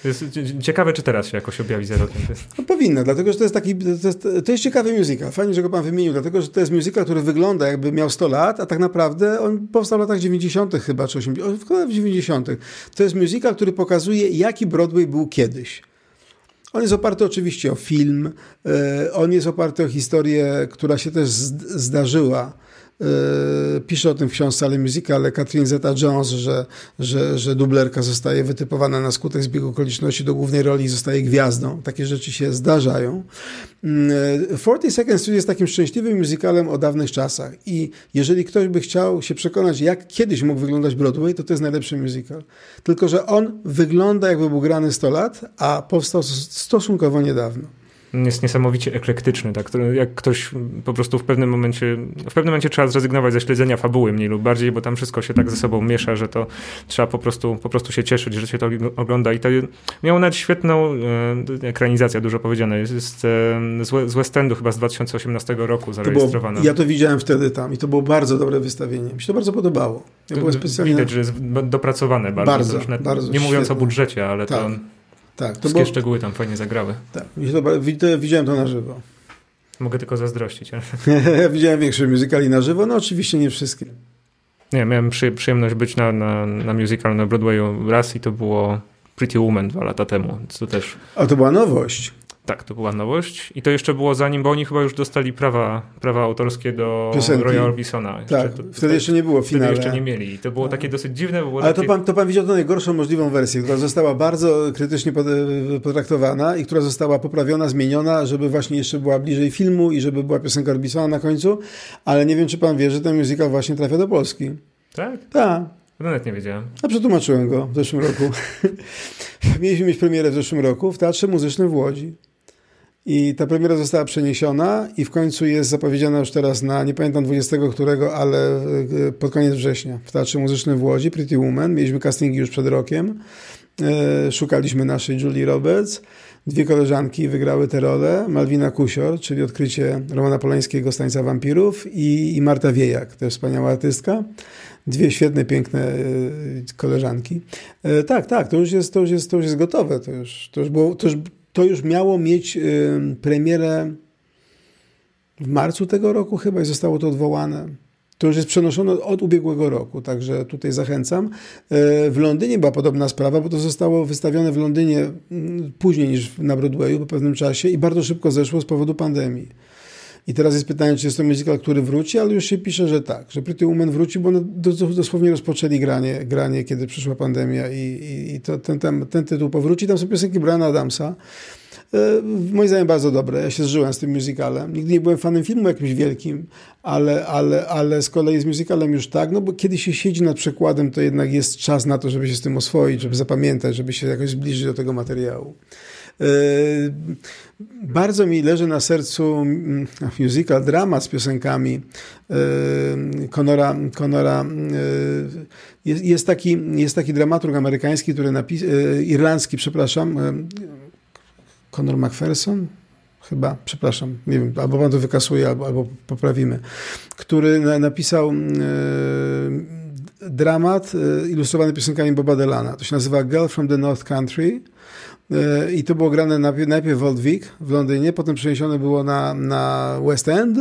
Jest ciekawe, czy teraz się jakoś objawi za rokiem.
No powinna, dlatego że to jest taki, to jest, to jest ciekawy. Fajnie, że go pan wymienił, dlatego że to jest musical, który wygląda jakby miał 100 lat, a tak naprawdę on powstał w latach 90. chyba, czy 80. w 90. To jest musical, który pokazuje, jaki Broadway był kiedyś. On jest oparty oczywiście o film, e, on jest oparty o historię, która się też zdarzyła pisze o tym w książce Ale Musical Catherine Zeta-Jones, że, że, że dublerka zostaje wytypowana na skutek zbiegu okoliczności do głównej roli i zostaje gwiazdą. Takie rzeczy się zdarzają. 40 mm, Seconds to jest takim szczęśliwym musicalem o dawnych czasach i jeżeli ktoś by chciał się przekonać, jak kiedyś mógł wyglądać Broadway, to to jest najlepszy musical. Tylko, że on wygląda jakby był grany 100 lat, a powstał stosunkowo niedawno
jest niesamowicie eklektyczny, tak? Jak ktoś po prostu w pewnym momencie, w pewnym momencie trzeba zrezygnować ze śledzenia fabuły mniej lub bardziej, bo tam wszystko się tak ze sobą miesza, że to trzeba po prostu, po prostu się cieszyć, że się to ogląda i to miało nawet świetną e, ekranizację, dużo powiedziane, jest, jest e, z West Endu chyba z 2018 roku zarejestrowana.
ja to widziałem wtedy tam i to było bardzo dobre wystawienie. Mi się to bardzo podobało.
Ja to, specjalnie... Widać, że jest dopracowane bardzo.
Bardzo, bardzo
Nie mówiąc świetne. o budżecie, ale tak. to... Tak, to Wszystkie było... szczegóły tam fajnie zagrały.
Tak, widziałem to na żywo.
Mogę tylko zazdrościć.
Ja widziałem większe musicali na żywo, no oczywiście nie wszystkie.
Nie, miałem przyjemność być na, na, na musical na Broadwayu raz i to było Pretty Woman dwa lata temu, więc to też...
A to była nowość.
Tak, to była nowość. I to jeszcze było zanim, bo oni chyba już dostali prawa, prawa autorskie do Piosenki. Roya Orbisona.
tak, to, wtedy jeszcze nie było finale.
Wtedy jeszcze nie mieli. I to było takie dosyć dziwne.
Ale
takie...
to, pan, to pan widział tę najgorszą możliwą wersję, która została bardzo krytycznie potraktowana i która została poprawiona, zmieniona, żeby właśnie jeszcze była bliżej filmu i żeby była piosenka Orbisona na końcu. Ale nie wiem, czy pan wie, że ten musical właśnie trafia do Polski.
Tak?
Tak.
No nawet nie wiedziałem.
A przetłumaczyłem go w zeszłym roku. Mieliśmy mieć premierę w zeszłym roku w Teatrze Muzycznym w Łodzi. I ta premiera została przeniesiona i w końcu jest zapowiedziana już teraz na, nie pamiętam 20 którego, ale e, pod koniec września w Teatrze Muzycznym w Łodzi, Pretty Woman. Mieliśmy castingi już przed rokiem. E, szukaliśmy naszej Julie Roberts. Dwie koleżanki wygrały tę rolę. Malwina Kusior, czyli odkrycie Romana Polańskiego Stańca Wampirów i, i Marta Wiejak, jest wspaniała artystka. Dwie świetne, piękne e, koleżanki. Tak, tak, to już jest, to już jest, to już jest gotowe. To już, to już, było, to już to już miało mieć premierę w marcu tego roku chyba i zostało to odwołane. To już jest przenoszone od ubiegłego roku, także tutaj zachęcam. E, w Londynie była podobna sprawa, bo to zostało wystawione w Londynie mm, później niż na Broadwayu po pewnym czasie i bardzo szybko zeszło z powodu pandemii. I teraz jest pytanie, czy jest to musical, który wróci, ale już się pisze, że tak, że Pretty Woman wróci, bo dosłownie rozpoczęli granie, granie kiedy przyszła pandemia i, i, i to, ten, ten, ten tytuł powróci. Tam są piosenki Briana Adamsa, moim zdaniem bardzo dobre. Ja się zżyłem z tym musicalem. Nigdy nie byłem fanem filmu jakimś wielkim, ale, ale, ale z kolei z musicalem już tak, no bo kiedy się siedzi nad przekładem, to jednak jest czas na to, żeby się z tym oswoić, żeby zapamiętać, żeby się jakoś zbliżyć do tego materiału. E, bardzo mi leży na sercu mm, musical, drama z piosenkami e, Conora. Conora e, jest, jest, taki, jest taki dramaturg amerykański, który napis, irlandzki, przepraszam, Conor McPherson, chyba, przepraszam, nie wiem, albo pan to wykasuje, albo, albo poprawimy, który napisał dramat ilustrowany piosenkami Boba Delana. To się nazywa Girl from the North Country. E, I to było grane najpierw w Old Vic w Londynie, potem przeniesione było na, na West End.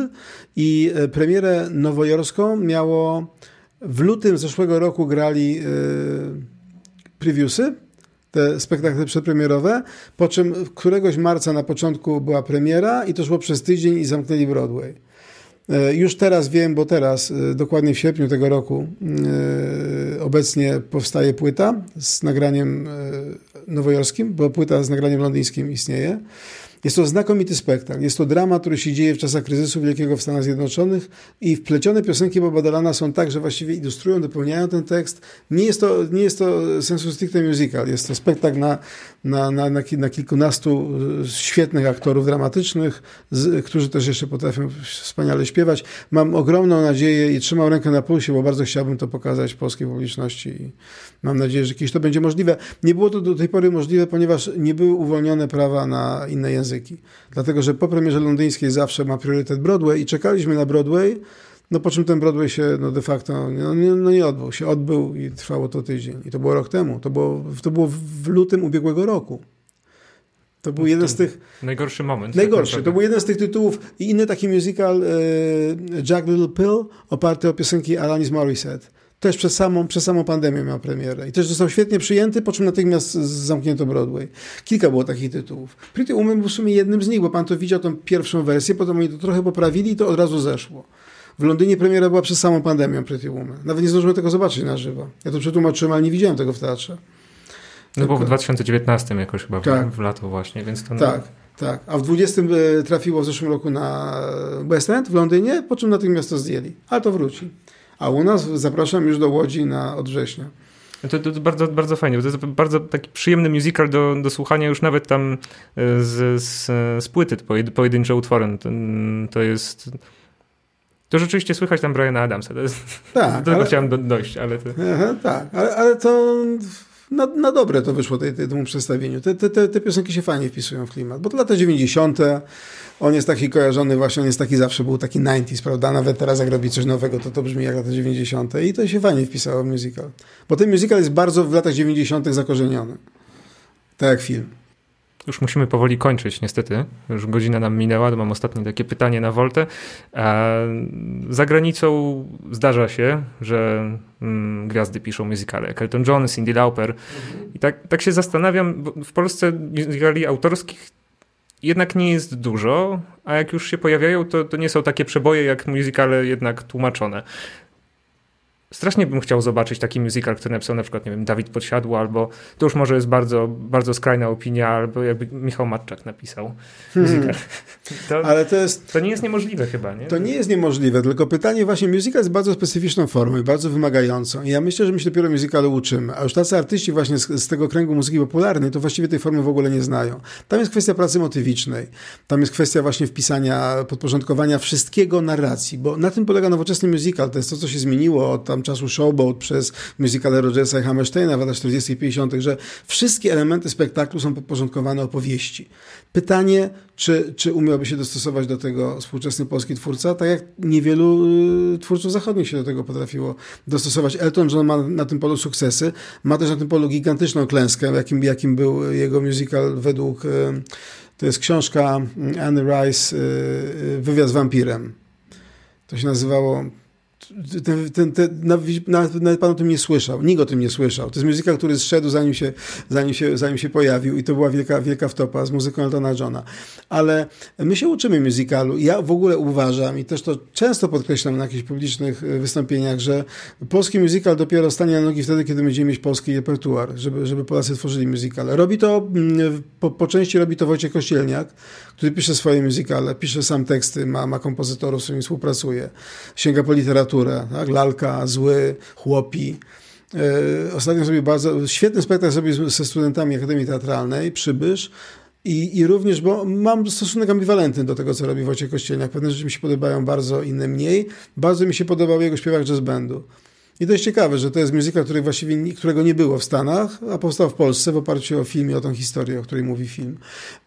I e, premierę nowojorską miało w lutym zeszłego roku grali previewsy, te spektakle przedpremierowe, po czym któregoś marca na początku była premiera i to szło przez tydzień i zamknęli Broadway. Już teraz wiem, bo teraz, dokładnie w sierpniu tego roku, obecnie powstaje płyta z nagraniem nowojorskim, bo płyta z nagraniem londyńskim istnieje. Jest to znakomity spektakl. Jest to drama, który się dzieje w czasach kryzysu wielkiego w Stanach Zjednoczonych i wplecione piosenki Boba Dylana są tak, że właściwie ilustrują, dopełniają ten tekst. Nie jest to, nie jest to sensu stricte musical. Jest to spektakl na, na, na, na, na kilkunastu e, świetnych aktorów dramatycznych, z, którzy też jeszcze potrafią wspaniale śpiewać. Mam ogromną nadzieję i trzymam rękę na pulsie, bo bardzo chciałbym to pokazać polskiej publiczności i mam nadzieję, że kiedyś to będzie możliwe. Nie było to do tej pory możliwe, ponieważ nie były uwolnione prawa na inne języki. Dlatego, że po premierze londyńskiej zawsze ma priorytet Broadway i czekaliśmy na Broadway No po czym ten Broadway się no de facto no, nie, no nie odbył się. Odbył i trwało to tydzień. I to było rok temu. To było, to było w lutym ubiegłego roku. To był jeden z tych.
Najgorszy moment.
Najgorszy. Tak to był jeden z tych tytułów. I inny taki musical, e, Jack Little Pill, oparty o piosenki Alanis Morissette. Też przez samą, przez samą pandemię miał premierę. I też został świetnie przyjęty, po czym natychmiast zamknięto Broadway. Kilka było takich tytułów. Pretty Woman był w sumie jednym z nich, bo pan to widział tą pierwszą wersję, potem oni to trochę poprawili i to od razu zeszło. W Londynie premiera była przez samą pandemię Pretty Woman. Nawet nie zdążyłem tego zobaczyć na żywo. Ja to przetłumaczyłem, ale nie widziałem tego w teatrze.
No bo w 2019 jakoś chyba, tak. w, lato właśnie, więc to...
Tak, tak. A w 20 e, trafiło w zeszłym roku na West End w Londynie, po czym natychmiast to zdjęli. Ale to wróci. A u nas zapraszam już do Łodzi na od września.
To, to, to, bardzo, bardzo fajnie, bo to jest bardzo taki przyjemny musical do, do słuchania już nawet tam e, z, z, z płyty pojedyncze utwory. To, to jest... To rzeczywiście słychać tam Briana Adamsa. To jest, tak, do tego ale, chciałem do, dojść, ale to...
Aha, tak, ale, ale to na, na dobre to wyszło tej, tej, temu przedstawieniu. Te, te, te piosenki się fajnie wpisują w klimat, bo to lata 90. On jest taki kojarzony właśnie, on jest taki zawsze, był taki 90s, prawda? Nawet teraz jak robi coś nowego, to to brzmi jak lata 90. I to się fajnie wpisało w musical. Bo ten musical jest bardzo w latach 90. zakorzeniony. Tak jak film.
Już musimy powoli kończyć, niestety. Już godzina nam minęła, mam ostatnie takie pytanie na Voltę. Za granicą zdarza się, że mm, gwiazdy piszą muzykale, jak Elton John, Cindy Lauper. I tak, tak się zastanawiam, w Polsce muzykali autorskich jednak nie jest dużo, a jak już się pojawiają, to, to nie są takie przeboje jak muzykale jednak tłumaczone. Strasznie bym chciał zobaczyć taki musical, który napisał na przykład, nie wiem, Dawid Podsiadło, albo to już może jest bardzo, bardzo skrajna opinia, albo jakby Michał Matczak napisał hmm. musical. To, Ale to jest... To nie jest niemożliwe chyba, nie?
To nie jest niemożliwe, tylko pytanie właśnie, musical jest bardzo specyficzną formą bardzo wymagającą. I ja myślę, że my się dopiero musicalu uczymy. A już tacy artyści właśnie z, z, tego kręgu muzyki popularnej, to właściwie tej formy w ogóle nie znają. Tam jest kwestia pracy motywicznej. Tam jest kwestia właśnie wpisania, podporządkowania wszystkiego narracji, bo na tym polega nowoczesny musical. To jest to, co się zmieniło od tam tam czasu Showboat przez musicale Rogersa i Hammersteina w latach 40 i 50., że wszystkie elementy spektaklu są podporządkowane opowieści. Pytanie, czy, czy umiałby się dostosować do tego współczesny polski twórca, tak jak niewielu y, twórców zachodnich się do tego potrafiło dostosować. Elton John ma na tym polu sukcesy, ma też na tym polu gigantyczną klęskę, jakim, jakim był jego musical według, y, to jest książka Anne Rice, y, Wywiad z wampirem. To się nazywało ten, ten, ten, nawet, nawet pan o tym nie słyszał, nikt o tym nie słyszał. To jest muzyka, który zszedł zanim się, zanim się, zanim się pojawił i to była wielka, wielka wtopa z muzyką Eltona Johna. Ale my się uczymy muzykalu. Ja w ogóle uważam i też to często podkreślam na jakichś publicznych e, wystąpieniach, że polski musical dopiero stanie na nogi wtedy, kiedy będziemy mieć polski repertuar, żeby, żeby Polacy tworzyli musical. Robi to, mm, po, po części robi to Wojciech Kościelniak, który pisze swoje musicale, pisze sam teksty, ma, ma kompozytorów, z którymi współpracuje, sięga po literaturę, tak? lalka, zły, chłopi. Yy, ostatnio zrobił bardzo świetny spektakl zrobił ze studentami Akademii Teatralnej, Przybysz, i, I również, bo mam stosunek ambiwalentny do tego, co robi Wojciech Kościelniak. Pewne rzeczy mi się podobają bardzo, inne mniej. Bardzo mi się podobał jego śpiewak jazz bandu. I to jest ciekawe, że to jest muzyka, właściwie, którego nie było w Stanach, a powstał w Polsce w oparciu o film i o tą historię, o której mówi film.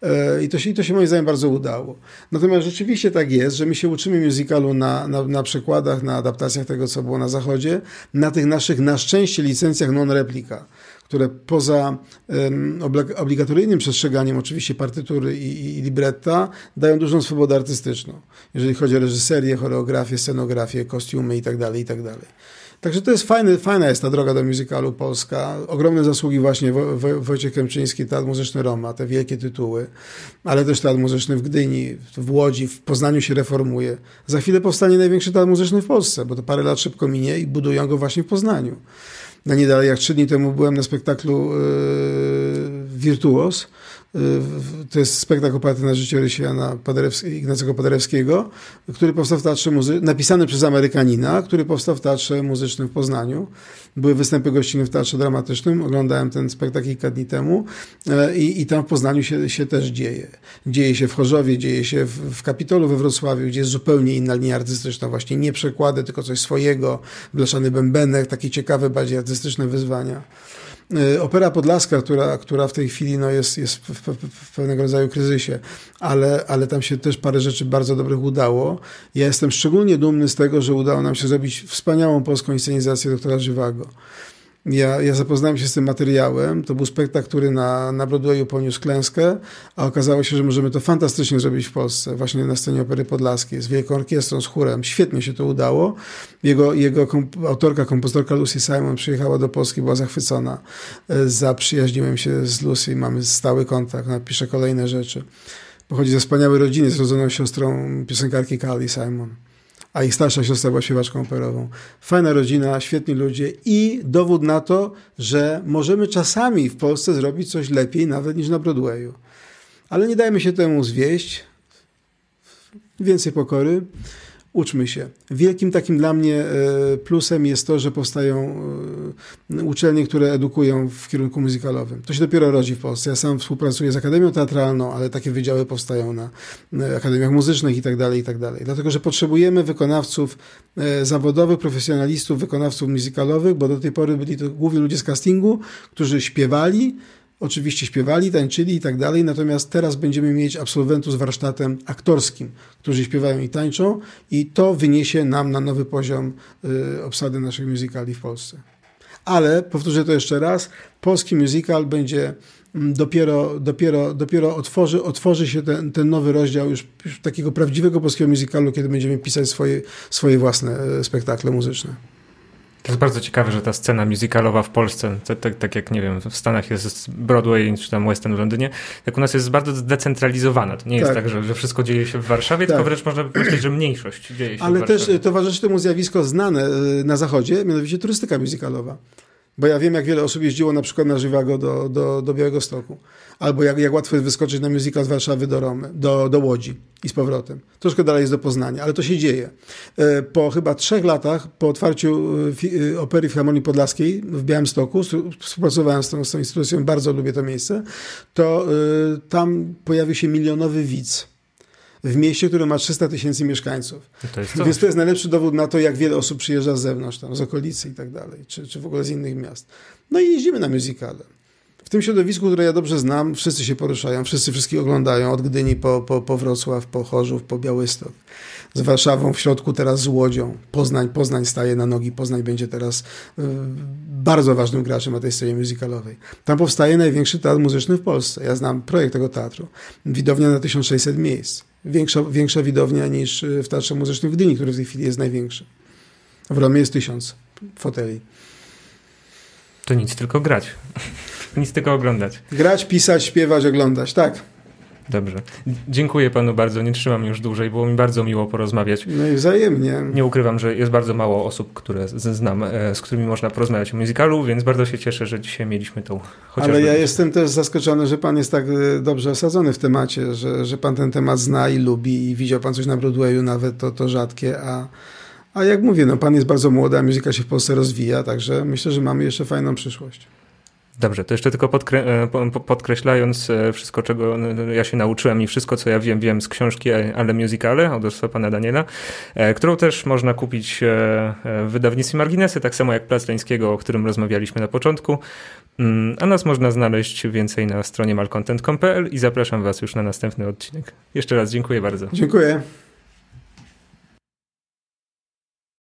E, I to się, i to się moim zdaniem bardzo udało. Natomiast rzeczywiście tak jest, że my się uczymy musicalu na, na, na przekładach, na adaptacjach tego, co było na Zachodzie, na tych naszych, na szczęście, licencjach non-replika które poza um, obligatoryjnym przestrzeganiem oczywiście partytury i, i, libretta dają dużą swobodę artystyczną, jeżeli chodzi o reżyserię, choreografię, scenografię, kostiumy itd., tak itd. Tak Także to jest fajna jest ta droga do musicalu polska. Ogromne zasługi właśnie Wo, Wo, Wojciech Kępczyński, Teatr Muzyczny Roma, te wielkie tytuły, ale też Teatr Muzyczny w Gdyni, w Łodzi, w Poznaniu się reformuje. Za chwilę powstanie największy teatr muzyczny w Polsce, bo to parę lat szybko minie i budują go właśnie w Poznaniu. Na nie dalej jak trzy dni temu byłem na spektaklu yy, Wirtuos, to jest spektakl oparty na życiorysie Jana Ignacego Paderewskiego, który powstał w Teatrze Muzy- napisany przez Amerykanina, który powstał w Teatrze Muzycznym w Poznaniu. Były występy gościnne w Teatrze Dramatycznym, oglądałem ten spektakl kilka dni temu e, i, i tam w Poznaniu się, się też dzieje. Dzieje się w Chorzowie, dzieje się w, w Kapitolu we Wrocławiu, gdzie jest zupełnie inna linia artystyczna, właśnie nie przekłady, tylko coś swojego, blaszany bębenek, takie ciekawe, bardziej artystyczne wyzwania. Opera Podlaska, która, która w tej chwili no, jest, jest w, w, w pewnego rodzaju kryzysie, ale, ale tam się też parę rzeczy bardzo dobrych udało. Ja jestem szczególnie dumny z tego, że udało nam się zrobić wspaniałą polską inscenizację doktora Żywago. Ja, ja zapoznałem się z tym materiałem. To był spektakl, który na, na Broadwayu poniósł klęskę, a okazało się, że możemy to fantastycznie zrobić w Polsce, właśnie na scenie Opery Podlaskiej, z wielką orkiestrą, z chórem. Świetnie się to udało. Jego, jego komp autorka, kompozytorka Lucy Simon przyjechała do Polski, była zachwycona. E, zaprzyjaźniłem się z Lucy, mamy stały kontakt, napiszę kolejne rzeczy. Pochodzi ze wspaniałej rodziny, zrodzoną siostrą piosenkarki Carly Simon a ich starsza siostra była śpiewaczką operową. Fajna rodzina, świetni ludzie i dowód na to, że możemy czasami w Polsce zrobić coś lepiej nawet niż na Broadwayu. Ale nie dajmy się temu zwieść. Więcej pokory uczmy się. Wielkim takim dla mnie e, plusem jest to, że powstają e, uczelnie, które edukują w kierunku muzykalowym. To się dopiero rodzi w Polsce. Ja sam współpracuję z Akademią Teatralną, ale takie wydziały powstają na akademiach muzycznych i tak dalej, i tak dalej. Dlatego, że potrzebujemy wykonawców e, zawodowych, profesjonalistów, wykonawców muzykalowych, bo do tej pory byli to głównie ludzie z castingu, którzy śpiewali, Oczywiście śpiewali, tańczyli i tak dalej, natomiast teraz będziemy mieć absolwentów z warsztatem aktorskim, którzy śpiewają i tańczą i to wyniesie nam na nowy poziom y, obsady naszych musicali w Polsce. Ale, powtórzę to jeszcze raz, polski musical będzie mm, dopiero, dopiero, dopiero otworzy, otworzy się ten, ten nowy rozdział już, już takiego prawdziwego polskiego musicalu, kiedy będziemy pisać swoje, swoje własne e, spektakle muzyczne.
To jest bardzo ciekawe, że ta scena musicalowa w Polsce, tak, tak, tak, jak nie wiem, w Stanach jest Broadway czy tam West End w Londynie, tak u nas jest bardzo zdecentralizowana. To nie jest tak, tak że, że wszystko dzieje się w Warszawie, tak. tylko wręcz można powiedzieć, że mniejszość dzieje się
Ale
w Warszawie.
Ale też towarzyszy temu zjawisko znane y, na zachodzie, mianowicie turystyka musicalowa. Bo ja wiem, jak wiele osób jeździło na przykład na Żywago do, do, do Białego Stoku. Albo jak, jak łatwo jest wyskoczyć na musical z Warszawy do, Romy, do, do Łodzi i z powrotem. Troszkę dalej jest do Poznania, ale to się dzieje. E, po chyba trzech latach, po otwarciu e, e, Opery Filharmonii Podlaskiej w Białymstoku, współpracowałem z tą, z tą instytucją, bardzo lubię to miejsce, to tam pojawił się milionowy widz w mieście, które ma 300 tysięcy mieszkańców. To Więc to jest najlepszy dowód na to, jak wiele osób przyjeżdża z zewnątrz, tam, z okolicy i tak dalej, czy, czy w ogóle z innych miast. No i jeździmy na musicale. W tym środowisku, które ja dobrze znam, wszyscy się poruszają, wszyscy wszystkich oglądają, od Gdyni po, po, po Wrocław, po Chorzów, po Białystok. Z Warszawą w środku, teraz z Łodzią. Poznań, Poznań staje na nogi. Poznań będzie teraz y, bardzo ważnym graczem na tej scenie musicalowej. Tam powstaje największy teatr muzyczny w Polsce. Ja znam projekt tego teatru. Widownia na 1600 miejsc większa, większa widownia niż y, w Teatrze Muzycznym w Gdyni, który w tej chwili jest największy. W Romie jest tysiąc foteli.
To nic, tylko grać. nic tylko oglądać.
Grać, pisać, śpiewać, oglądać, tak.
Dobrze. Dziękuję panu bardzo. Nie trzymam już dłużej. Było mi bardzo miło porozmawiać.
No i wzajemnie.
Nie ukrywam, że jest bardzo mało osób, które znam, e, z którymi można porozmawiać o muzykalu, więc bardzo się cieszę, że dzisiaj mieliśmy tą.
Ale ja jestem też zaskoczony, że pan jest tak e, dobrze osadzony w temacie, że, że pan ten temat zna i lubi i widział pan coś na Broadwayu, nawet to, to rzadkie, a, a jak mówię, no pan jest bardzo młody, a muzyka się w Polsce rozwija, także myślę, że mamy jeszcze fajną przyszłość.
Dobrze, to jeszcze tylko podkre e, podkreślając e, wszystko, czego ja się nauczyłem i wszystko, co ja wiem, wiem z książki Ale Musicale autorstwa pana Daniela, e, którą też można kupić w wydawnictwie Marginesy, tak samo jak Plac Leńskiego, o którym rozmawialiśmy na początku. Mm, a nas można znaleźć więcej na stronie malcontent.pl i zapraszam was już na następny odcinek. Jeszcze raz dziękuję bardzo.
Dziękuję.